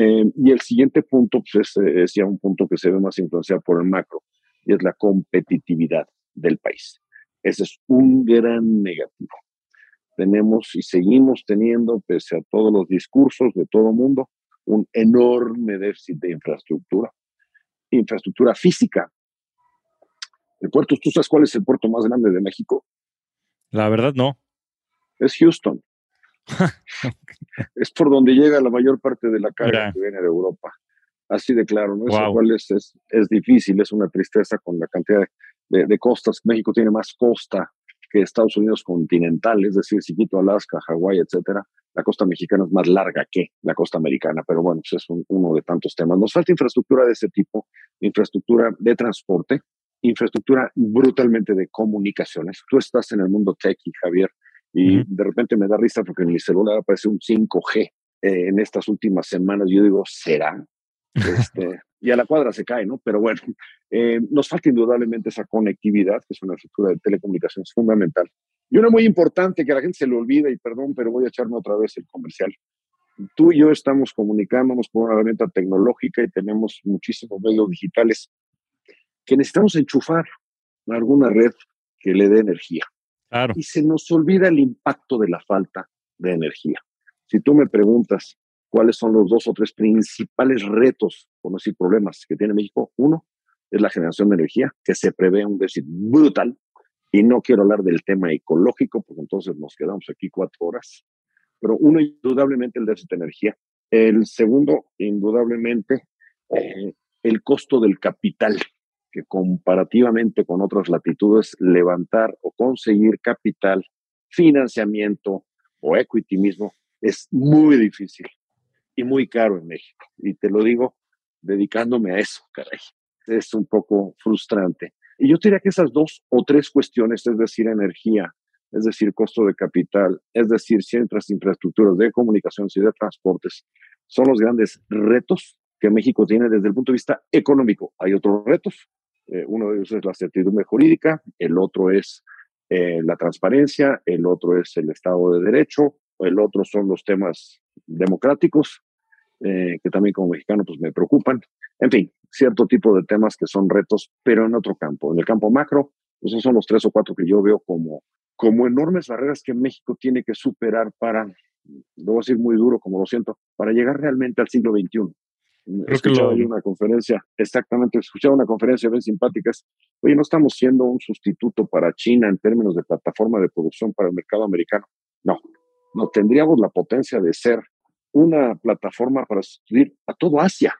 Eh, y el siguiente punto pues es, ya un punto que se ve más influenciado por el macro, y es la competitividad del país. Ese es un gran negativo. Tenemos y seguimos teniendo, pese a todos los discursos de todo el mundo, un enorme déficit de infraestructura, infraestructura física. El puerto, ¿tú sabes cuál es el puerto más grande de México? La verdad, no. Es Houston. es por donde llega la mayor parte de la carga que viene de Europa. así de claro, ¿no? Eso cual es, es, difícil, es una tristeza con la cantidad de, de, costas. México tiene más costa que Estados Unidos continental, es decir, si quito Alaska, Hawái, etcétera, la costa mexicana es más larga que la costa americana, pero bueno, pues es uno de tantos temas. Nos falta infraestructura de ese tipo, infraestructura de transporte, infraestructura brutalmente de comunicaciones. Tú estás en el mundo tech, y Javier, y de repente me da risa porque en mi celular aparece un 5G eh, en estas últimas semanas. Yo digo, ¿será? Este, y a la cuadra se cae, ¿no? Pero bueno, eh, nos falta indudablemente esa conectividad, que es una estructura de telecomunicaciones fundamental. Y una muy importante que a la gente se le olvida, y perdón, pero voy a echarme otra vez el comercial. Tú y yo estamos comunicándonos por una herramienta tecnológica y tenemos muchísimos medios digitales que necesitamos enchufar a alguna red que le dé energía. Y se nos olvida el impacto de la falta de energía. Si tú me preguntas, cuáles son los dos o tres principales retos, por no decir problemas, que tiene México. Uno es la generación de energía, que se prevé un déficit brutal. Y no quiero hablar del tema ecológico, porque entonces nos quedamos aquí cuatro horas. Pero uno, indudablemente, el déficit de energía. El segundo, indudablemente, eh, el costo del capital, que comparativamente con otras latitudes, levantar o conseguir capital, financiamiento o equity mismo, es muy difícil y muy caro en México. Y te lo digo dedicándome a eso, caray. Es un poco frustrante. Y yo diría que esas dos o tres cuestiones, es decir, energía, es decir, costo de capital, es decir, ciertas infraestructuras de comunicaciones y de transportes, son los grandes retos que México tiene desde el punto de vista económico. Hay otros retos. Eh, uno de ellos es la certidumbre jurídica, el otro es eh, la transparencia, el otro es el Estado de Derecho, el otro son los temas democráticos, eh, que también como mexicano pues me preocupan. En fin, cierto tipo de temas que son retos, pero en otro campo. En el campo macro, pues esos son los tres o cuatro que yo veo como, como enormes barreras que México tiene que superar para, lo voy a decir muy duro como lo siento, para llegar realmente al siglo XXI. Escuchaba una conferencia, exactamente, escuchaba una conferencia bien simpática. Oye, no estamos siendo un sustituto para China en términos de plataforma de producción para el mercado americano. No, no tendríamos la potencia de ser una plataforma para sustituir a todo Asia,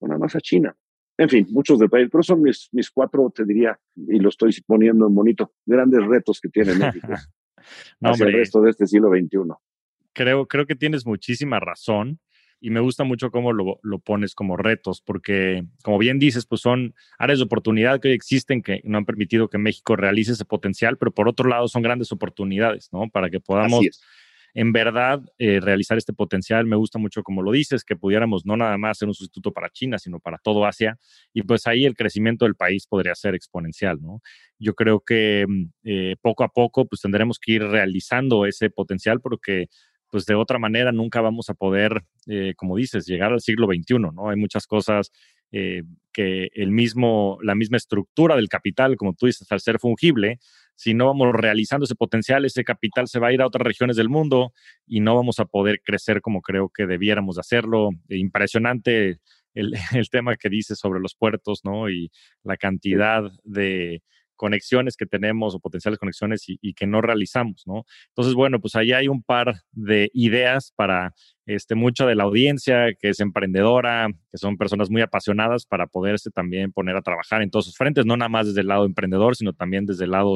no nada más a China. En fin, muchos detalles, pero son mis, mis cuatro, te diría, y lo estoy poniendo en bonito, grandes retos que tiene México no, hacia el resto de este siglo XXI. Creo, creo que tienes muchísima razón y me gusta mucho cómo lo, lo, pones como retos, porque como bien dices, pues son áreas de oportunidad que hoy existen que no han permitido que México realice ese potencial, pero por otro lado son grandes oportunidades, ¿no? Para que podamos en verdad eh, realizar este potencial. Me gusta mucho como lo dices, que pudiéramos no nada más ser un sustituto para China, sino para todo Asia. Y pues ahí el crecimiento del país podría ser exponencial, ¿no? Yo creo que mm, eh, poco a poco pues tendremos que ir realizando ese potencial porque pues de otra manera nunca vamos a poder, eh, como dices, llegar al siglo XXI, ¿no? Hay muchas cosas que el mismo, la misma estructura del capital, como tú dices, al ser fungible, si no vamos realizando ese potencial, ese capital se va a ir a otras regiones del mundo y no vamos a poder crecer como creo que debiéramos hacerlo. E impresionante el, el tema que dice sobre los puertos, ¿no? Y la cantidad de conexiones que tenemos o potenciales conexiones y, que no realizamos, ¿no? Entonces, bueno, pues ahí hay un par de ideas para este, mucha de la audiencia que es emprendedora, que son personas muy apasionadas para poderse también poner a trabajar en todos sus frentes, no nada más desde el lado emprendedor, sino también desde el lado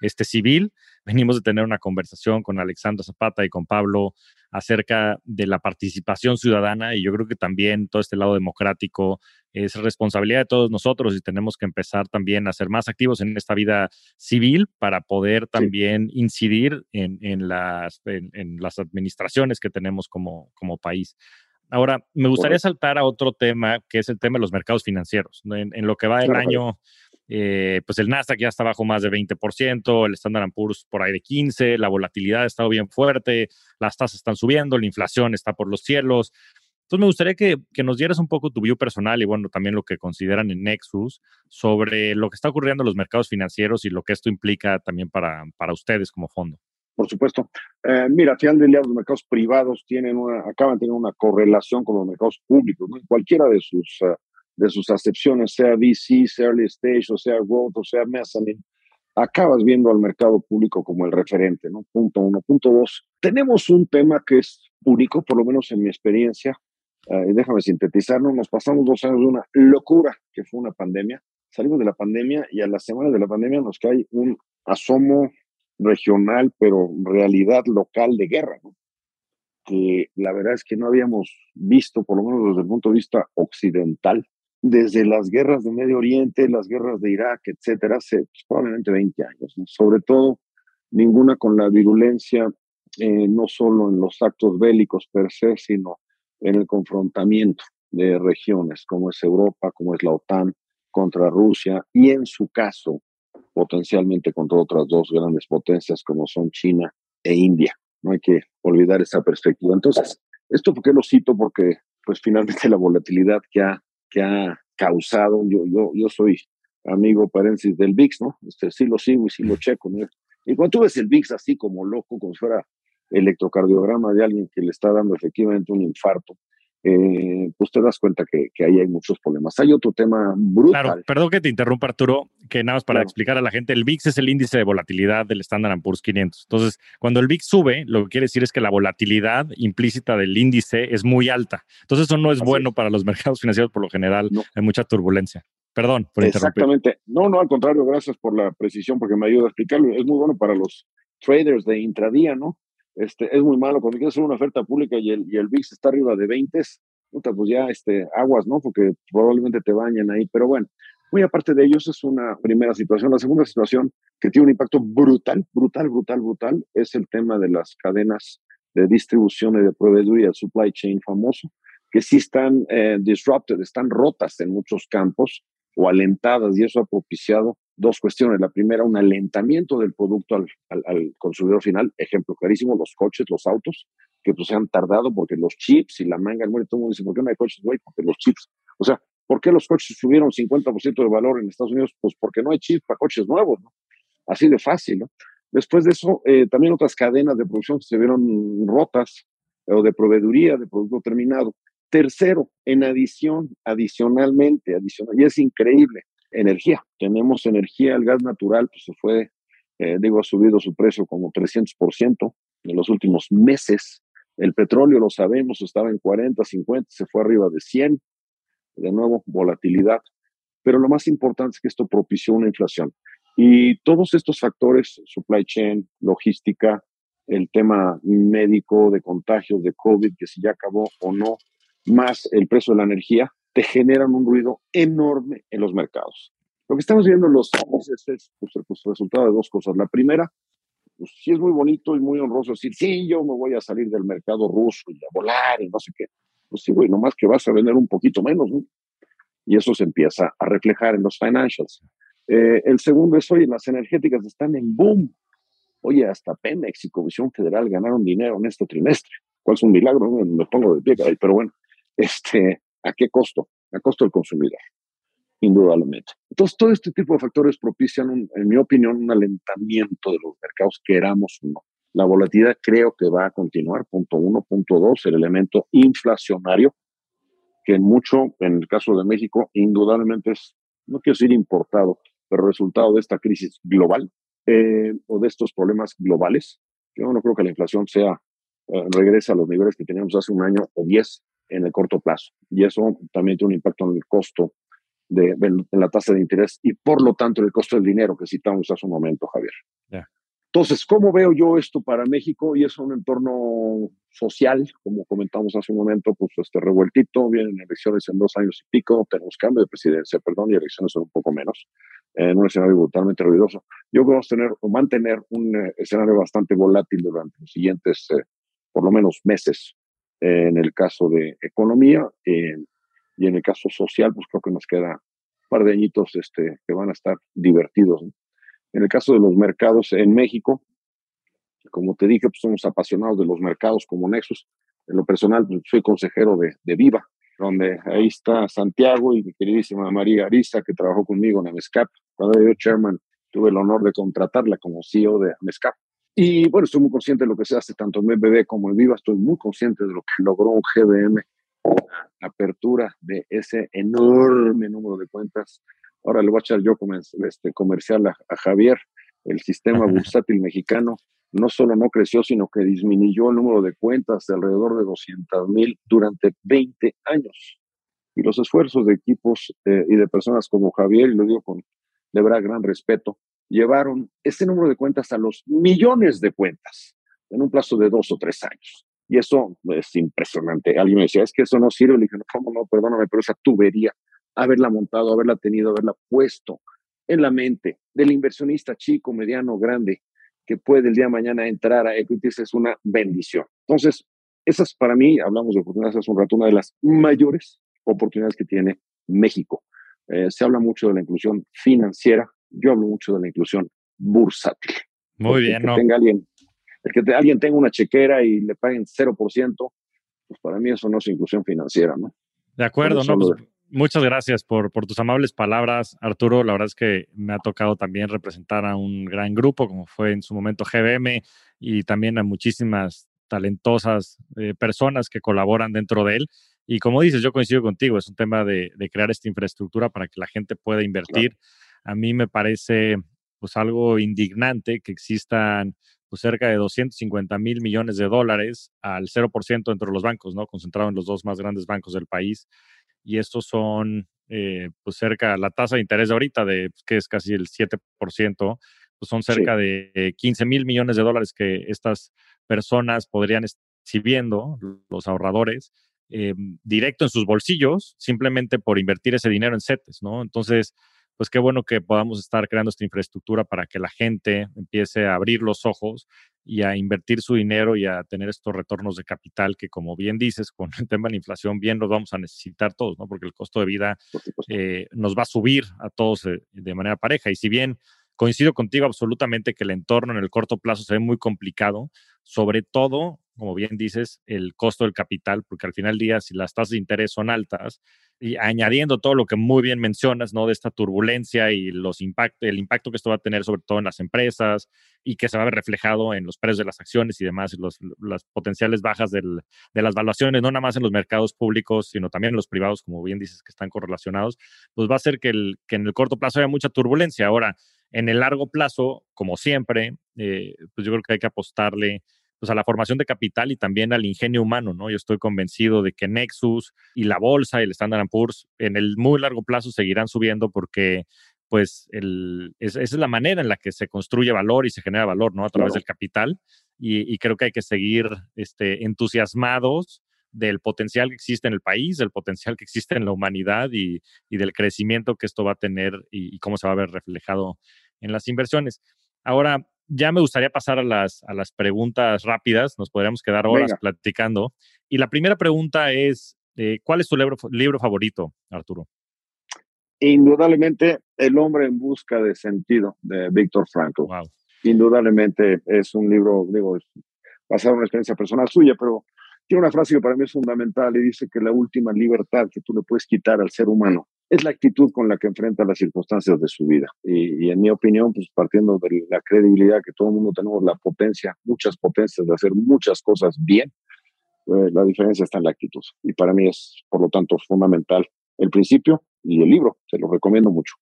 este, civil. Venimos de tener una conversación con Alexandra Zapata y con Pablo acerca de la participación ciudadana y yo creo que también todo este lado democrático es responsabilidad de todos nosotros y tenemos que empezar también a ser más activos en esta vida civil para poder también incidir en, en las, en, las administraciones que tenemos como, como país. Ahora, me gustaría saltar a otro tema, que es el tema de los mercados financieros. En, lo que va del año, eh, pues el Nasdaq ya está bajo más de 20%, el Standard Poor's por ahí de 15%, la volatilidad ha estado bien fuerte, las tasas están subiendo, la inflación está por los cielos. Entonces, me gustaría que, que, nos dieras un poco tu view personal y, bueno, también lo que consideran en Nexus sobre lo que está ocurriendo en los mercados financieros y lo que esto implica también para, para ustedes como fondo. Por supuesto. Eh, mira, al final del día los mercados privados tienen una, acaban tener una correlación con los mercados públicos, ¿no? cualquiera de sus, uh, de sus acepciones, sea VC, sea early stage, o sea growth, o sea mezzanine, acabas viendo al mercado público como el referente, ¿no? Punto uno. Punto dos, tenemos un tema que es único, por lo menos en mi experiencia, y déjame sintetizarlo, nos pasamos dos años de una locura que fue una pandemia. Salimos de la pandemia y a las semanas de la pandemia nos cae un asomo regional, pero realidad local de guerra, ¿no? que la verdad es que no habíamos visto, por lo menos desde el punto de vista occidental, desde las guerras de Medio Oriente, las guerras de Irak, etcétera, hace pues, probablemente 20 años. Sobre todo, ninguna con la virulencia, eh, no solo en los actos bélicos per se, sino en el confrontamiento de regiones como es Europa, como es la OTAN, contra Rusia y en su caso, potencialmente contra otras dos grandes potencias como son China e India. No hay que olvidar esa perspectiva. Entonces, esto porque lo cito porque pues finalmente la volatilidad que ha que ha causado, yo, yo, yo soy amigo paréntesis del VIX, ¿no? Este, sí lo sigo y sí lo checo, ¿no? Y cuando tú ves el VIX así como loco, como si fuera electrocardiograma de alguien que le está dando efectivamente un infarto, eh, pues te das cuenta que, que, ahí hay muchos problemas. Hay otro tema brutal. Claro, perdón que te interrumpa, Arturo, que nada más para explicar a la gente, el VIX es el índice de volatilidad del Standard Poor's 500. Entonces, cuando el VIX sube, lo que quiere decir es que la volatilidad implícita del índice es muy alta. Entonces, eso no es bueno para los mercados financieros por lo general, hay mucha turbulencia. Perdón por Exactamente. No, no, al contrario, gracias por la precisión porque me ayuda a explicarlo. Es muy bueno para los traders de intradía, ¿no? Este, es muy malo cuando quieres hacer una oferta pública y el, y el VIX está arriba de 20, pues ya este, aguas, ¿no? Porque probablemente te bañan ahí, pero bueno, muy aparte de ellos es una primera situación. La segunda situación que tiene un impacto brutal, brutal, brutal, brutal, es el tema de las cadenas de distribución y de proveeduría, el supply chain famoso, que sí están eh, disrupted, están rotas en muchos campos o alentadas y eso ha propiciado dos cuestiones. La primera, un alentamiento del producto al, al, consumidor final. Ejemplo clarísimo, los coches, los autos, que pues se han tardado porque los chips y la manga, muere, todo el mundo dice, ¿por qué no hay coches, güey? Porque los chips. O sea, ¿por qué los coches subieron 50% de valor en Estados Unidos? Pues porque no hay chips para coches nuevos, ¿no? Así de fácil, ¿no? Después de eso, eh, también otras cadenas de producción se vieron rotas, o de proveeduría de producto terminado. Tercero, en adición, adicionalmente, adicional, y es increíble, energía. Tenemos energía, el gas natural, pues se fue, eh, digo, ha subido su precio como 300% en los últimos meses. El petróleo, lo sabemos, estaba en 40, 50, se fue arriba de 100. De nuevo, volatilidad. Pero lo más importante es que esto propició una inflación. Y todos estos factores, supply chain, logística, el tema médico de contagios de COVID, que si ya acabó o no, más el precio de la energía, te generan un ruido enorme en los mercados. Lo que estamos viendo en los índices es pues, el pues, resultado de dos cosas. La primera, pues sí es muy bonito y muy honroso decir, sí, yo me voy a salir del mercado ruso y a volar y no sé qué. Pues sí, güey, nomás que vas a vender un poquito menos, ¿no? Y eso se empieza a reflejar en los financials. Eh, el segundo es, oye, las energéticas están en boom. Oye, hasta Pemex y Comisión Federal ganaron dinero en este trimestre. ¿Cuál es un milagro? Me pongo de pie, pero bueno, este, ¿A qué costo? A costo del consumidor, indudablemente. Entonces, todo este tipo de factores propician, en mi opinión, un alentamiento de los mercados, queramos o no. La volatilidad creo que va a continuar, punto uno. Punto dos, el elemento inflacionario, que en mucho, en el caso de México, indudablemente es, no quiero decir importado, pero resultado de esta crisis global eh, o de estos problemas globales. Yo no creo que la inflación sea, eh, regrese a los niveles que teníamos hace un año o diez, en el corto plazo. Y eso también tiene un impacto en el costo de, en la tasa de interés y por lo tanto en el costo del dinero que citamos hace un momento, Javier. Entonces, ¿cómo veo yo esto para México? Y es un entorno social, como comentamos hace un momento, pues este revueltito, vienen elecciones en dos años y pico, tenemos cambio de presidencia, perdón, y elecciones son un poco menos, en un escenario brutalmente ruidoso. Yo creo tener o mantener un eh, escenario bastante volátil durante los siguientes, eh, por lo menos, meses, en el caso de economía eh, y en el caso social, pues creo que nos queda un par de añitos este, que van a estar divertidos. En el caso de los mercados en México, como te dije, pues somos apasionados de los mercados como Nexus. En lo personal, pues, soy consejero de, de, Viva, donde ahí está Santiago y mi queridísima María Arisa, que trabajó conmigo en AMESCAP. Cuando yo chairman, tuve el honor de contratarla como CEO de AMESCAP. Y bueno, estoy muy consciente de lo que se hace tanto en BBB como en Viva, estoy muy consciente de lo que logró un GBM, la apertura de ese enorme número de cuentas. Ahora le voy a echar yo este, comercial a, Javier, el sistema bursátil mexicano no solo no creció, sino que disminuyó el número de cuentas de alrededor de 200 mil durante 20 años. Y los esfuerzos de equipos eh, y de personas como Javier, y lo digo con de verdad gran respeto, llevaron este número de cuentas a los millones de cuentas en un plazo de dos o tres años. Y eso es impresionante. Alguien me decía, es que eso no sirve. Le dije, no, ¿cómo no? Perdóname, pero esa tubería, haberla montado, haberla tenido, haberla puesto en la mente del inversionista chico, mediano, grande, que puede el día de mañana entrar a Equities es una bendición. Entonces, esas para mí, hablamos de oportunidades hace un rato, una de las mayores oportunidades que tiene México. Eh, se habla mucho de la inclusión financiera, yo hablo mucho de la inclusión bursátil. Muy bien, ¿no? Tenga alguien el que alguien tenga una chequera y le paguen 0%, pues para mí eso no es inclusión financiera, ¿no? De acuerdo, ¿no? Pues, muchas gracias por, por tus amables palabras, Arturo. La verdad es que me ha tocado también representar a un gran grupo, como fue en su momento GBM, y también a muchísimas talentosas eh, personas que colaboran dentro de él. Y como dices, yo coincido contigo, es un tema de, crear esta infraestructura para que la gente pueda invertir. A mí me parece pues algo indignante que existan pues, cerca de 250 mil millones de dólares al 0% entre los bancos, ¿no? Concentrado en los dos más grandes bancos del país. Y estos son, eh, pues, cerca, la tasa de interés de ahorita, de, pues, que es casi el 7%, pues son cerca de 15 mil millones de dólares que estas personas podrían exhibiendo, los ahorradores, eh, directo en sus bolsillos, simplemente por invertir ese dinero en CETES, ¿no? Entonces, pues qué bueno que podamos estar creando esta infraestructura para que la gente empiece a abrir los ojos y a invertir su dinero y a tener estos retornos de capital que, como bien dices, con el tema de la inflación, bien los vamos a necesitar todos, ¿no? Porque el costo de vida eh, nos va a subir a todos de, de manera pareja. Y si bien coincido contigo absolutamente que el entorno en el corto plazo se ve muy complicado, sobre todo, como bien dices, el costo del capital, porque al final del día, si las tasas de interés son altas, y añadiendo todo lo que muy bien mencionas, ¿no? De esta turbulencia y los impactos, el impacto que esto va a tener sobre todo en las empresas y que se va a ver reflejado en los precios de las acciones y demás, los, las potenciales bajas de las valuaciones, no nada más en los mercados públicos, sino también en los privados, como bien dices, que están correlacionados, pues va a hacer que, el, que en el corto plazo haya mucha turbulencia. Ahora, en el largo plazo, como siempre, eh, pues yo creo que hay que apostarle pues, a la formación de capital y también al ingenio humano, ¿no? Yo estoy convencido de que Nexus y la bolsa y el Standard Poor's en el muy largo plazo seguirán subiendo porque pues el, esa es la manera en la que se construye valor y se genera valor, ¿no? A través del capital. Y, creo que hay que seguir este, entusiasmados del potencial que existe en el país, del potencial que existe en la humanidad y, del crecimiento que esto va a tener y, y, cómo se va a ver reflejado en las inversiones. Ahora, ya me gustaría pasar a las, a las preguntas rápidas, nos podríamos quedar horas platicando. Y la primera pregunta es, eh, ¿cuál es tu libro, libro favorito, Arturo? Indudablemente, El hombre en busca de sentido, de Víctor Frankl. Indudablemente es un libro, digo, basado en una experiencia personal suya, pero tiene una frase que para mí es fundamental y dice que la última libertad que tú le puedes quitar al ser humano es la actitud con la que enfrenta las circunstancias de su vida. Y, en mi opinión, pues partiendo de la credibilidad que todo el mundo tenemos, la potencia, muchas potencias de hacer muchas cosas bien, pues, la diferencia está en la actitud. Y para mí es, por lo tanto, fundamental el principio y el libro. Se lo recomiendo mucho.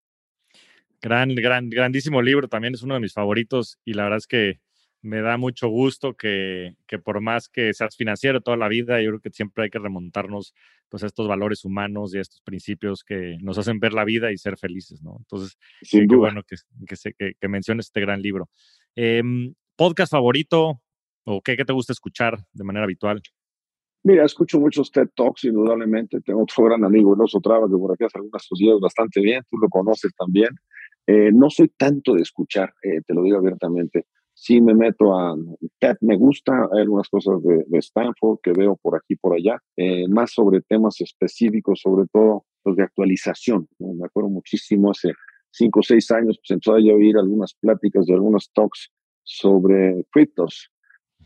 Gran, gran, grandísimo libro. También es uno de mis favoritos y la verdad es que me da mucho gusto que, que, por más que seas financiero toda la vida, yo creo que siempre hay que remontarnos pues, a estos valores humanos y a estos principios que nos hacen ver la vida y ser felices, ¿no? Entonces, sí, qué bueno que, que, que, menciones este gran libro. Em, ¿Podcast favorito o qué, qué te gusta escuchar de manera habitual? Mira, escucho muchos TED Talks, indudablemente. Tengo otro gran amigo, el Oso Traba, que por aquí hace algunas cosillas bastante bien. Tú lo conoces también. Eh, no soy tanto de escuchar, eh, te lo digo abiertamente sí me meto a TED, me gusta, hay algunas cosas de, Stanford que veo por aquí por allá, eh, más sobre temas específicos, sobre todo los de actualización. Me acuerdo muchísimo hace cinco o seis años, pues empezó a oír algunas pláticas de algunos talks sobre criptos.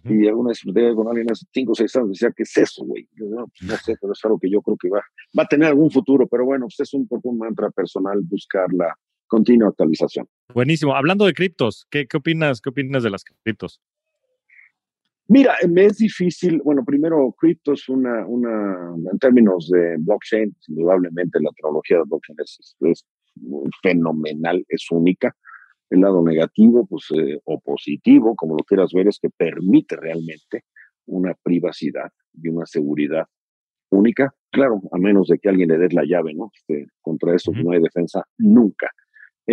Y alguna vez con alguien hace cinco o seis años decía, ¿qué es eso, güey? No, pues no sé, pero es algo que yo creo que va, va a tener algún futuro, pero bueno, pues es un poco un mantra personal buscar la, continua actualización. Buenísimo. Hablando de criptos, ¿qué, qué opinas, ¿qué opinas de las criptos? Mira, me es difícil, bueno, primero, cripto es una, una, en términos de blockchain, indudablemente la tecnología de blockchain es, fenomenal, es única. El lado negativo, pues, eh, o positivo, como lo quieras ver, es que permite realmente una privacidad y una seguridad única. Claro, a menos de que alguien le dé la llave, ¿no? Este, contra eso no hay defensa nunca.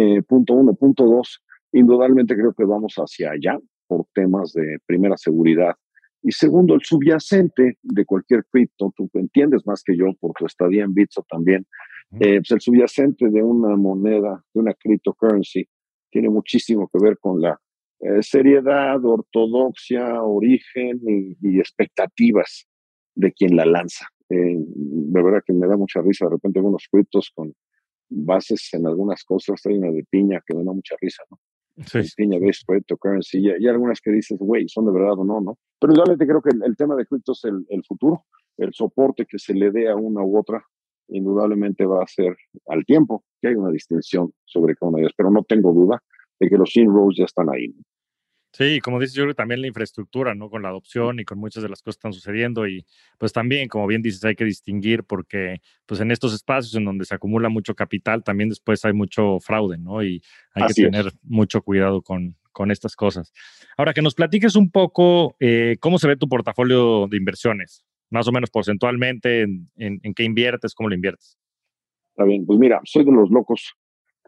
Eh, punto uno. Punto dos, indudablemente creo que vamos hacia allá por temas de primera seguridad. Y segundo, el subyacente de cualquier cripto, tú entiendes más que yo por tu estadía en Bitso también, eh, pues el subyacente de una moneda, de una cryptocurrency, tiene muchísimo que ver con la eh, seriedad, ortodoxia, origen y, expectativas de quien la lanza. Eh, de verdad que me da mucha risa de repente algunos criptos con bases en algunas cosas, hay una de piña que me da mucha risa, ¿no? Sí. Piña based cryptocurrency, y, algunas que dices, güey, son de verdad o no, ¿no? Pero realmente creo que el, tema de criptos es el, el, futuro, el soporte que se le dé a una u otra, indudablemente va a ser al tiempo que hay una distinción sobre cada una de ellas, pero no tengo duda de que los inroads ya están ahí. Sí, como dices, yo creo que también la infraestructura, ¿no? Con la adopción y con muchas de las cosas que están sucediendo y pues también, como bien dices, hay que distinguir porque pues en estos espacios en donde se acumula mucho capital, también después hay mucho fraude, ¿no? Y hay que tener mucho cuidado con, con estas cosas. Ahora, que nos platiques un poco eh, cómo se ve tu portafolio de inversiones, más o menos porcentualmente, en, en, qué inviertes, cómo lo inviertes. Está bien, pues mira, soy de los locos.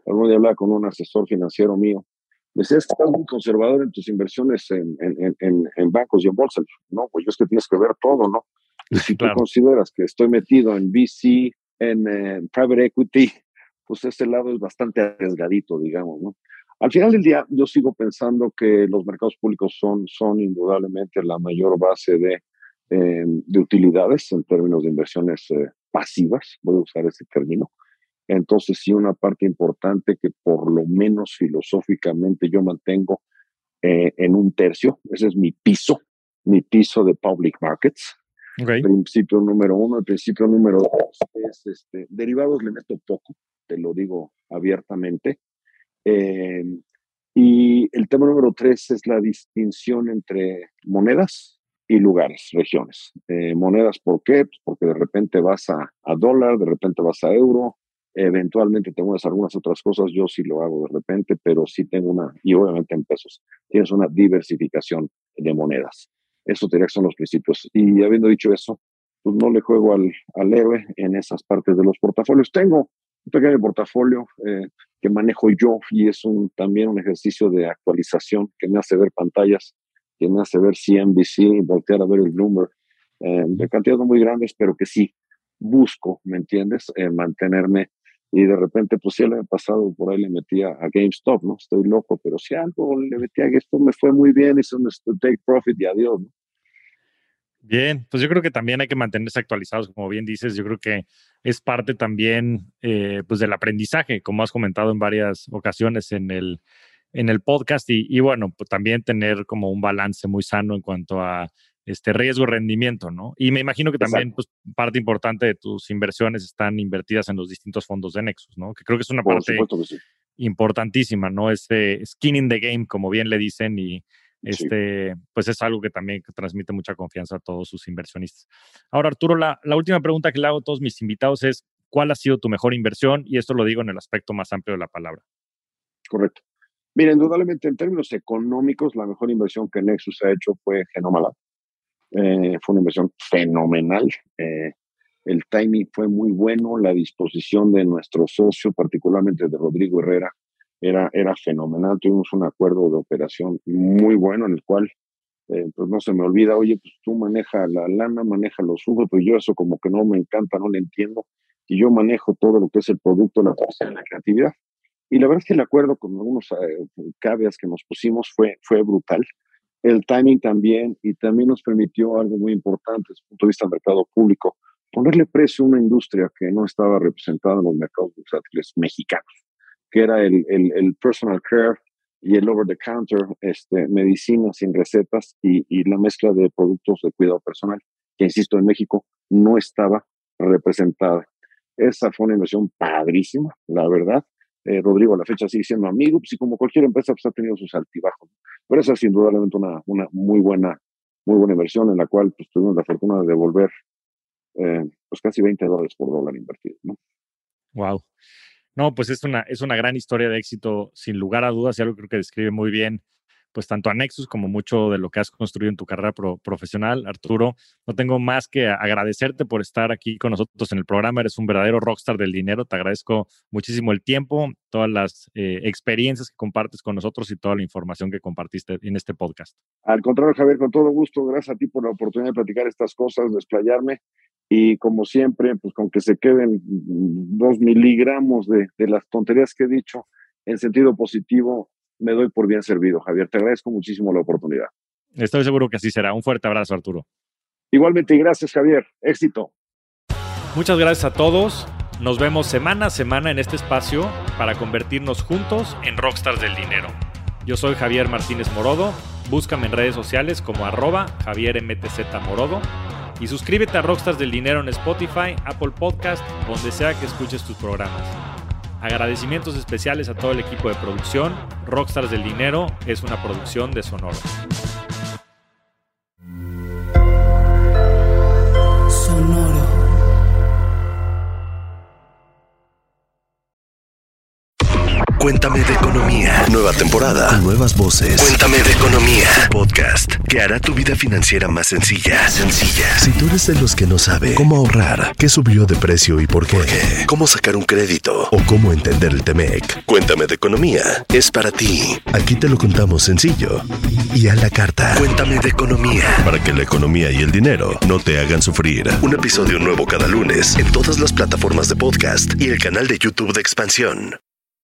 Algún día hablaba con un asesor financiero mío decías que estás muy conservador en tus inversiones en, en, en, bancos y en bolsa. No, pues es que tienes que ver todo, ¿no? Y si tú consideras que estoy metido en VC, en, private equity, pues ese lado es bastante arriesgadito, digamos, ¿no? Al final del día, yo sigo pensando que los mercados públicos son, son indudablemente la mayor base de, eh, de utilidades en términos de inversiones eh, pasivas, voy a usar ese término. Entonces, sí, una parte importante que por lo menos filosóficamente yo mantengo eh, en un tercio, ese es mi piso, mi piso de public markets. Principio número uno. El principio número dos es, este, derivados le meto poco, te lo digo abiertamente. Eh, y el tema número tres es la distinción entre monedas y lugares, regiones. Eh, monedas, ¿por qué? Pues porque de repente vas a, a, dólar, de repente vas a euro, Eventualmente tengo algunas otras cosas, yo sí lo hago de repente, pero sí tengo una, y obviamente en pesos, tienes una diversificación de monedas. Eso diría que son los principios. Y habiendo dicho eso, pues no le juego al, al héroe en esas partes de los portafolios. Tengo un pequeño portafolio eh, que manejo yo y es un, también un ejercicio de actualización que me hace ver pantallas, que me hace ver CNBC, voltear a ver el Bloomberg, eh, de cantidades muy grandes, pero que sí busco, ¿me entiendes? Eh, mantenerme y de repente, pues si el año pasado por ahí le metía a GameStop, ¿no? Estoy loco, pero si algo le metía a GameStop me fue muy bien, hice un take profit y adiós, ¿no? Bien, pues yo creo que también hay que mantenerse actualizados, como bien dices, yo creo que es parte también eh, pues del aprendizaje, como has comentado en varias ocasiones en el, en el podcast y, y bueno, pues también tener como un balance muy sano en cuanto a este riesgo rendimiento, ¿no? Y me imagino que también pues, parte importante de tus inversiones están invertidas en los distintos fondos de Nexus, ¿no? Que creo que es una parte importantísima, ¿no? Este skin in the game, como bien le dicen, y este, pues es algo que también transmite mucha confianza a todos sus inversionistas. Ahora, Arturo, la, la última pregunta que le hago a todos mis invitados es, ¿cuál ha sido tu mejor inversión? Y esto lo digo en el aspecto más amplio de la palabra. Correcto. Mira, indudablemente en términos económicos, la mejor inversión que Nexus ha hecho fue Genomalab. Eh, fue una inversión fenomenal. Eh, el timing fue muy bueno, la disposición de nuestro socio, particularmente de Rodrigo Herrera, era, era fenomenal. Tuvimos un acuerdo de operación muy bueno en el cual, eh, pues no se me olvida, oye, pues tú maneja la lana, maneja los flujos, pues yo eso como que no me encanta, no le entiendo, y yo manejo todo lo que es el producto, la, la creatividad. Y la verdad es que el acuerdo con algunos eh, que nos pusimos fue, fue brutal el timing también, y también nos permitió algo muy importante desde el punto de vista del mercado público, ponerle precio a una industria que no estaba representada en los mercados bursátiles mexicanos, que era el, el, personal care y el over the counter, este, medicina sin recetas y, y la mezcla de productos de cuidado personal, que insisto, en México no estaba representada. Esa fue una inversión padrísima, la verdad, eh, Rodrigo a la fecha sigue siendo amigo, pues y como cualquier empresa pues ha tenido sus altibajos. Pero esa es indudablemente una, una muy buena muy buena inversión en la cual pues, tuvimos la fortuna de devolver eh, pues casi 20 dólares por dólar invertido. ¿no? Wow. No, pues es una, es una gran historia de éxito, sin lugar a dudas, y algo creo que describe muy bien pues tanto a Nexus como mucho de lo que has construido en tu carrera profesional. Arturo, no tengo más que agradecerte por estar aquí con nosotros en el programa. Eres un verdadero rockstar del dinero. Te agradezco muchísimo el tiempo, todas las eh, experiencias que compartes con nosotros y toda la información que compartiste en este podcast. Al contrario, Javier, con todo gusto. Gracias a ti por la oportunidad de platicar estas cosas, desplayarme. Y como siempre, pues con que se queden dos miligramos de, de las tonterías que he dicho en sentido positivo, me doy por bien servido, Javier. Te agradezco muchísimo la oportunidad. Estoy seguro que así será. Un fuerte abrazo, Arturo. Igualmente, y gracias, Javier. Éxito. Muchas gracias a todos. Nos vemos semana a semana en este espacio para convertirnos juntos en rockstars del dinero. Yo soy Javier Martínez Morodo. Búscame en redes sociales como arroba Javier MTZ Morodo. Y suscríbete a Rockstars del Dinero en Spotify, Apple Podcast, donde sea que escuches tus programas. Agradecimientos especiales a todo el equipo de producción. Rockstars del Dinero es una producción de Sonoro. Cuéntame de economía. Nueva temporada. Nuevas voces. Cuéntame de economía. Podcast que hará tu vida financiera más sencilla. Sencilla. Si tú eres de los que no sabe cómo ahorrar, qué subió de precio y por qué, cómo sacar un crédito o cómo entender el Temec, Cuéntame de economía es para ti. Aquí te lo contamos sencillo y a la carta. Cuéntame de economía para que la economía y el dinero no te hagan sufrir. Un episodio nuevo cada lunes en todas las plataformas de podcast y el canal de YouTube de Expansión.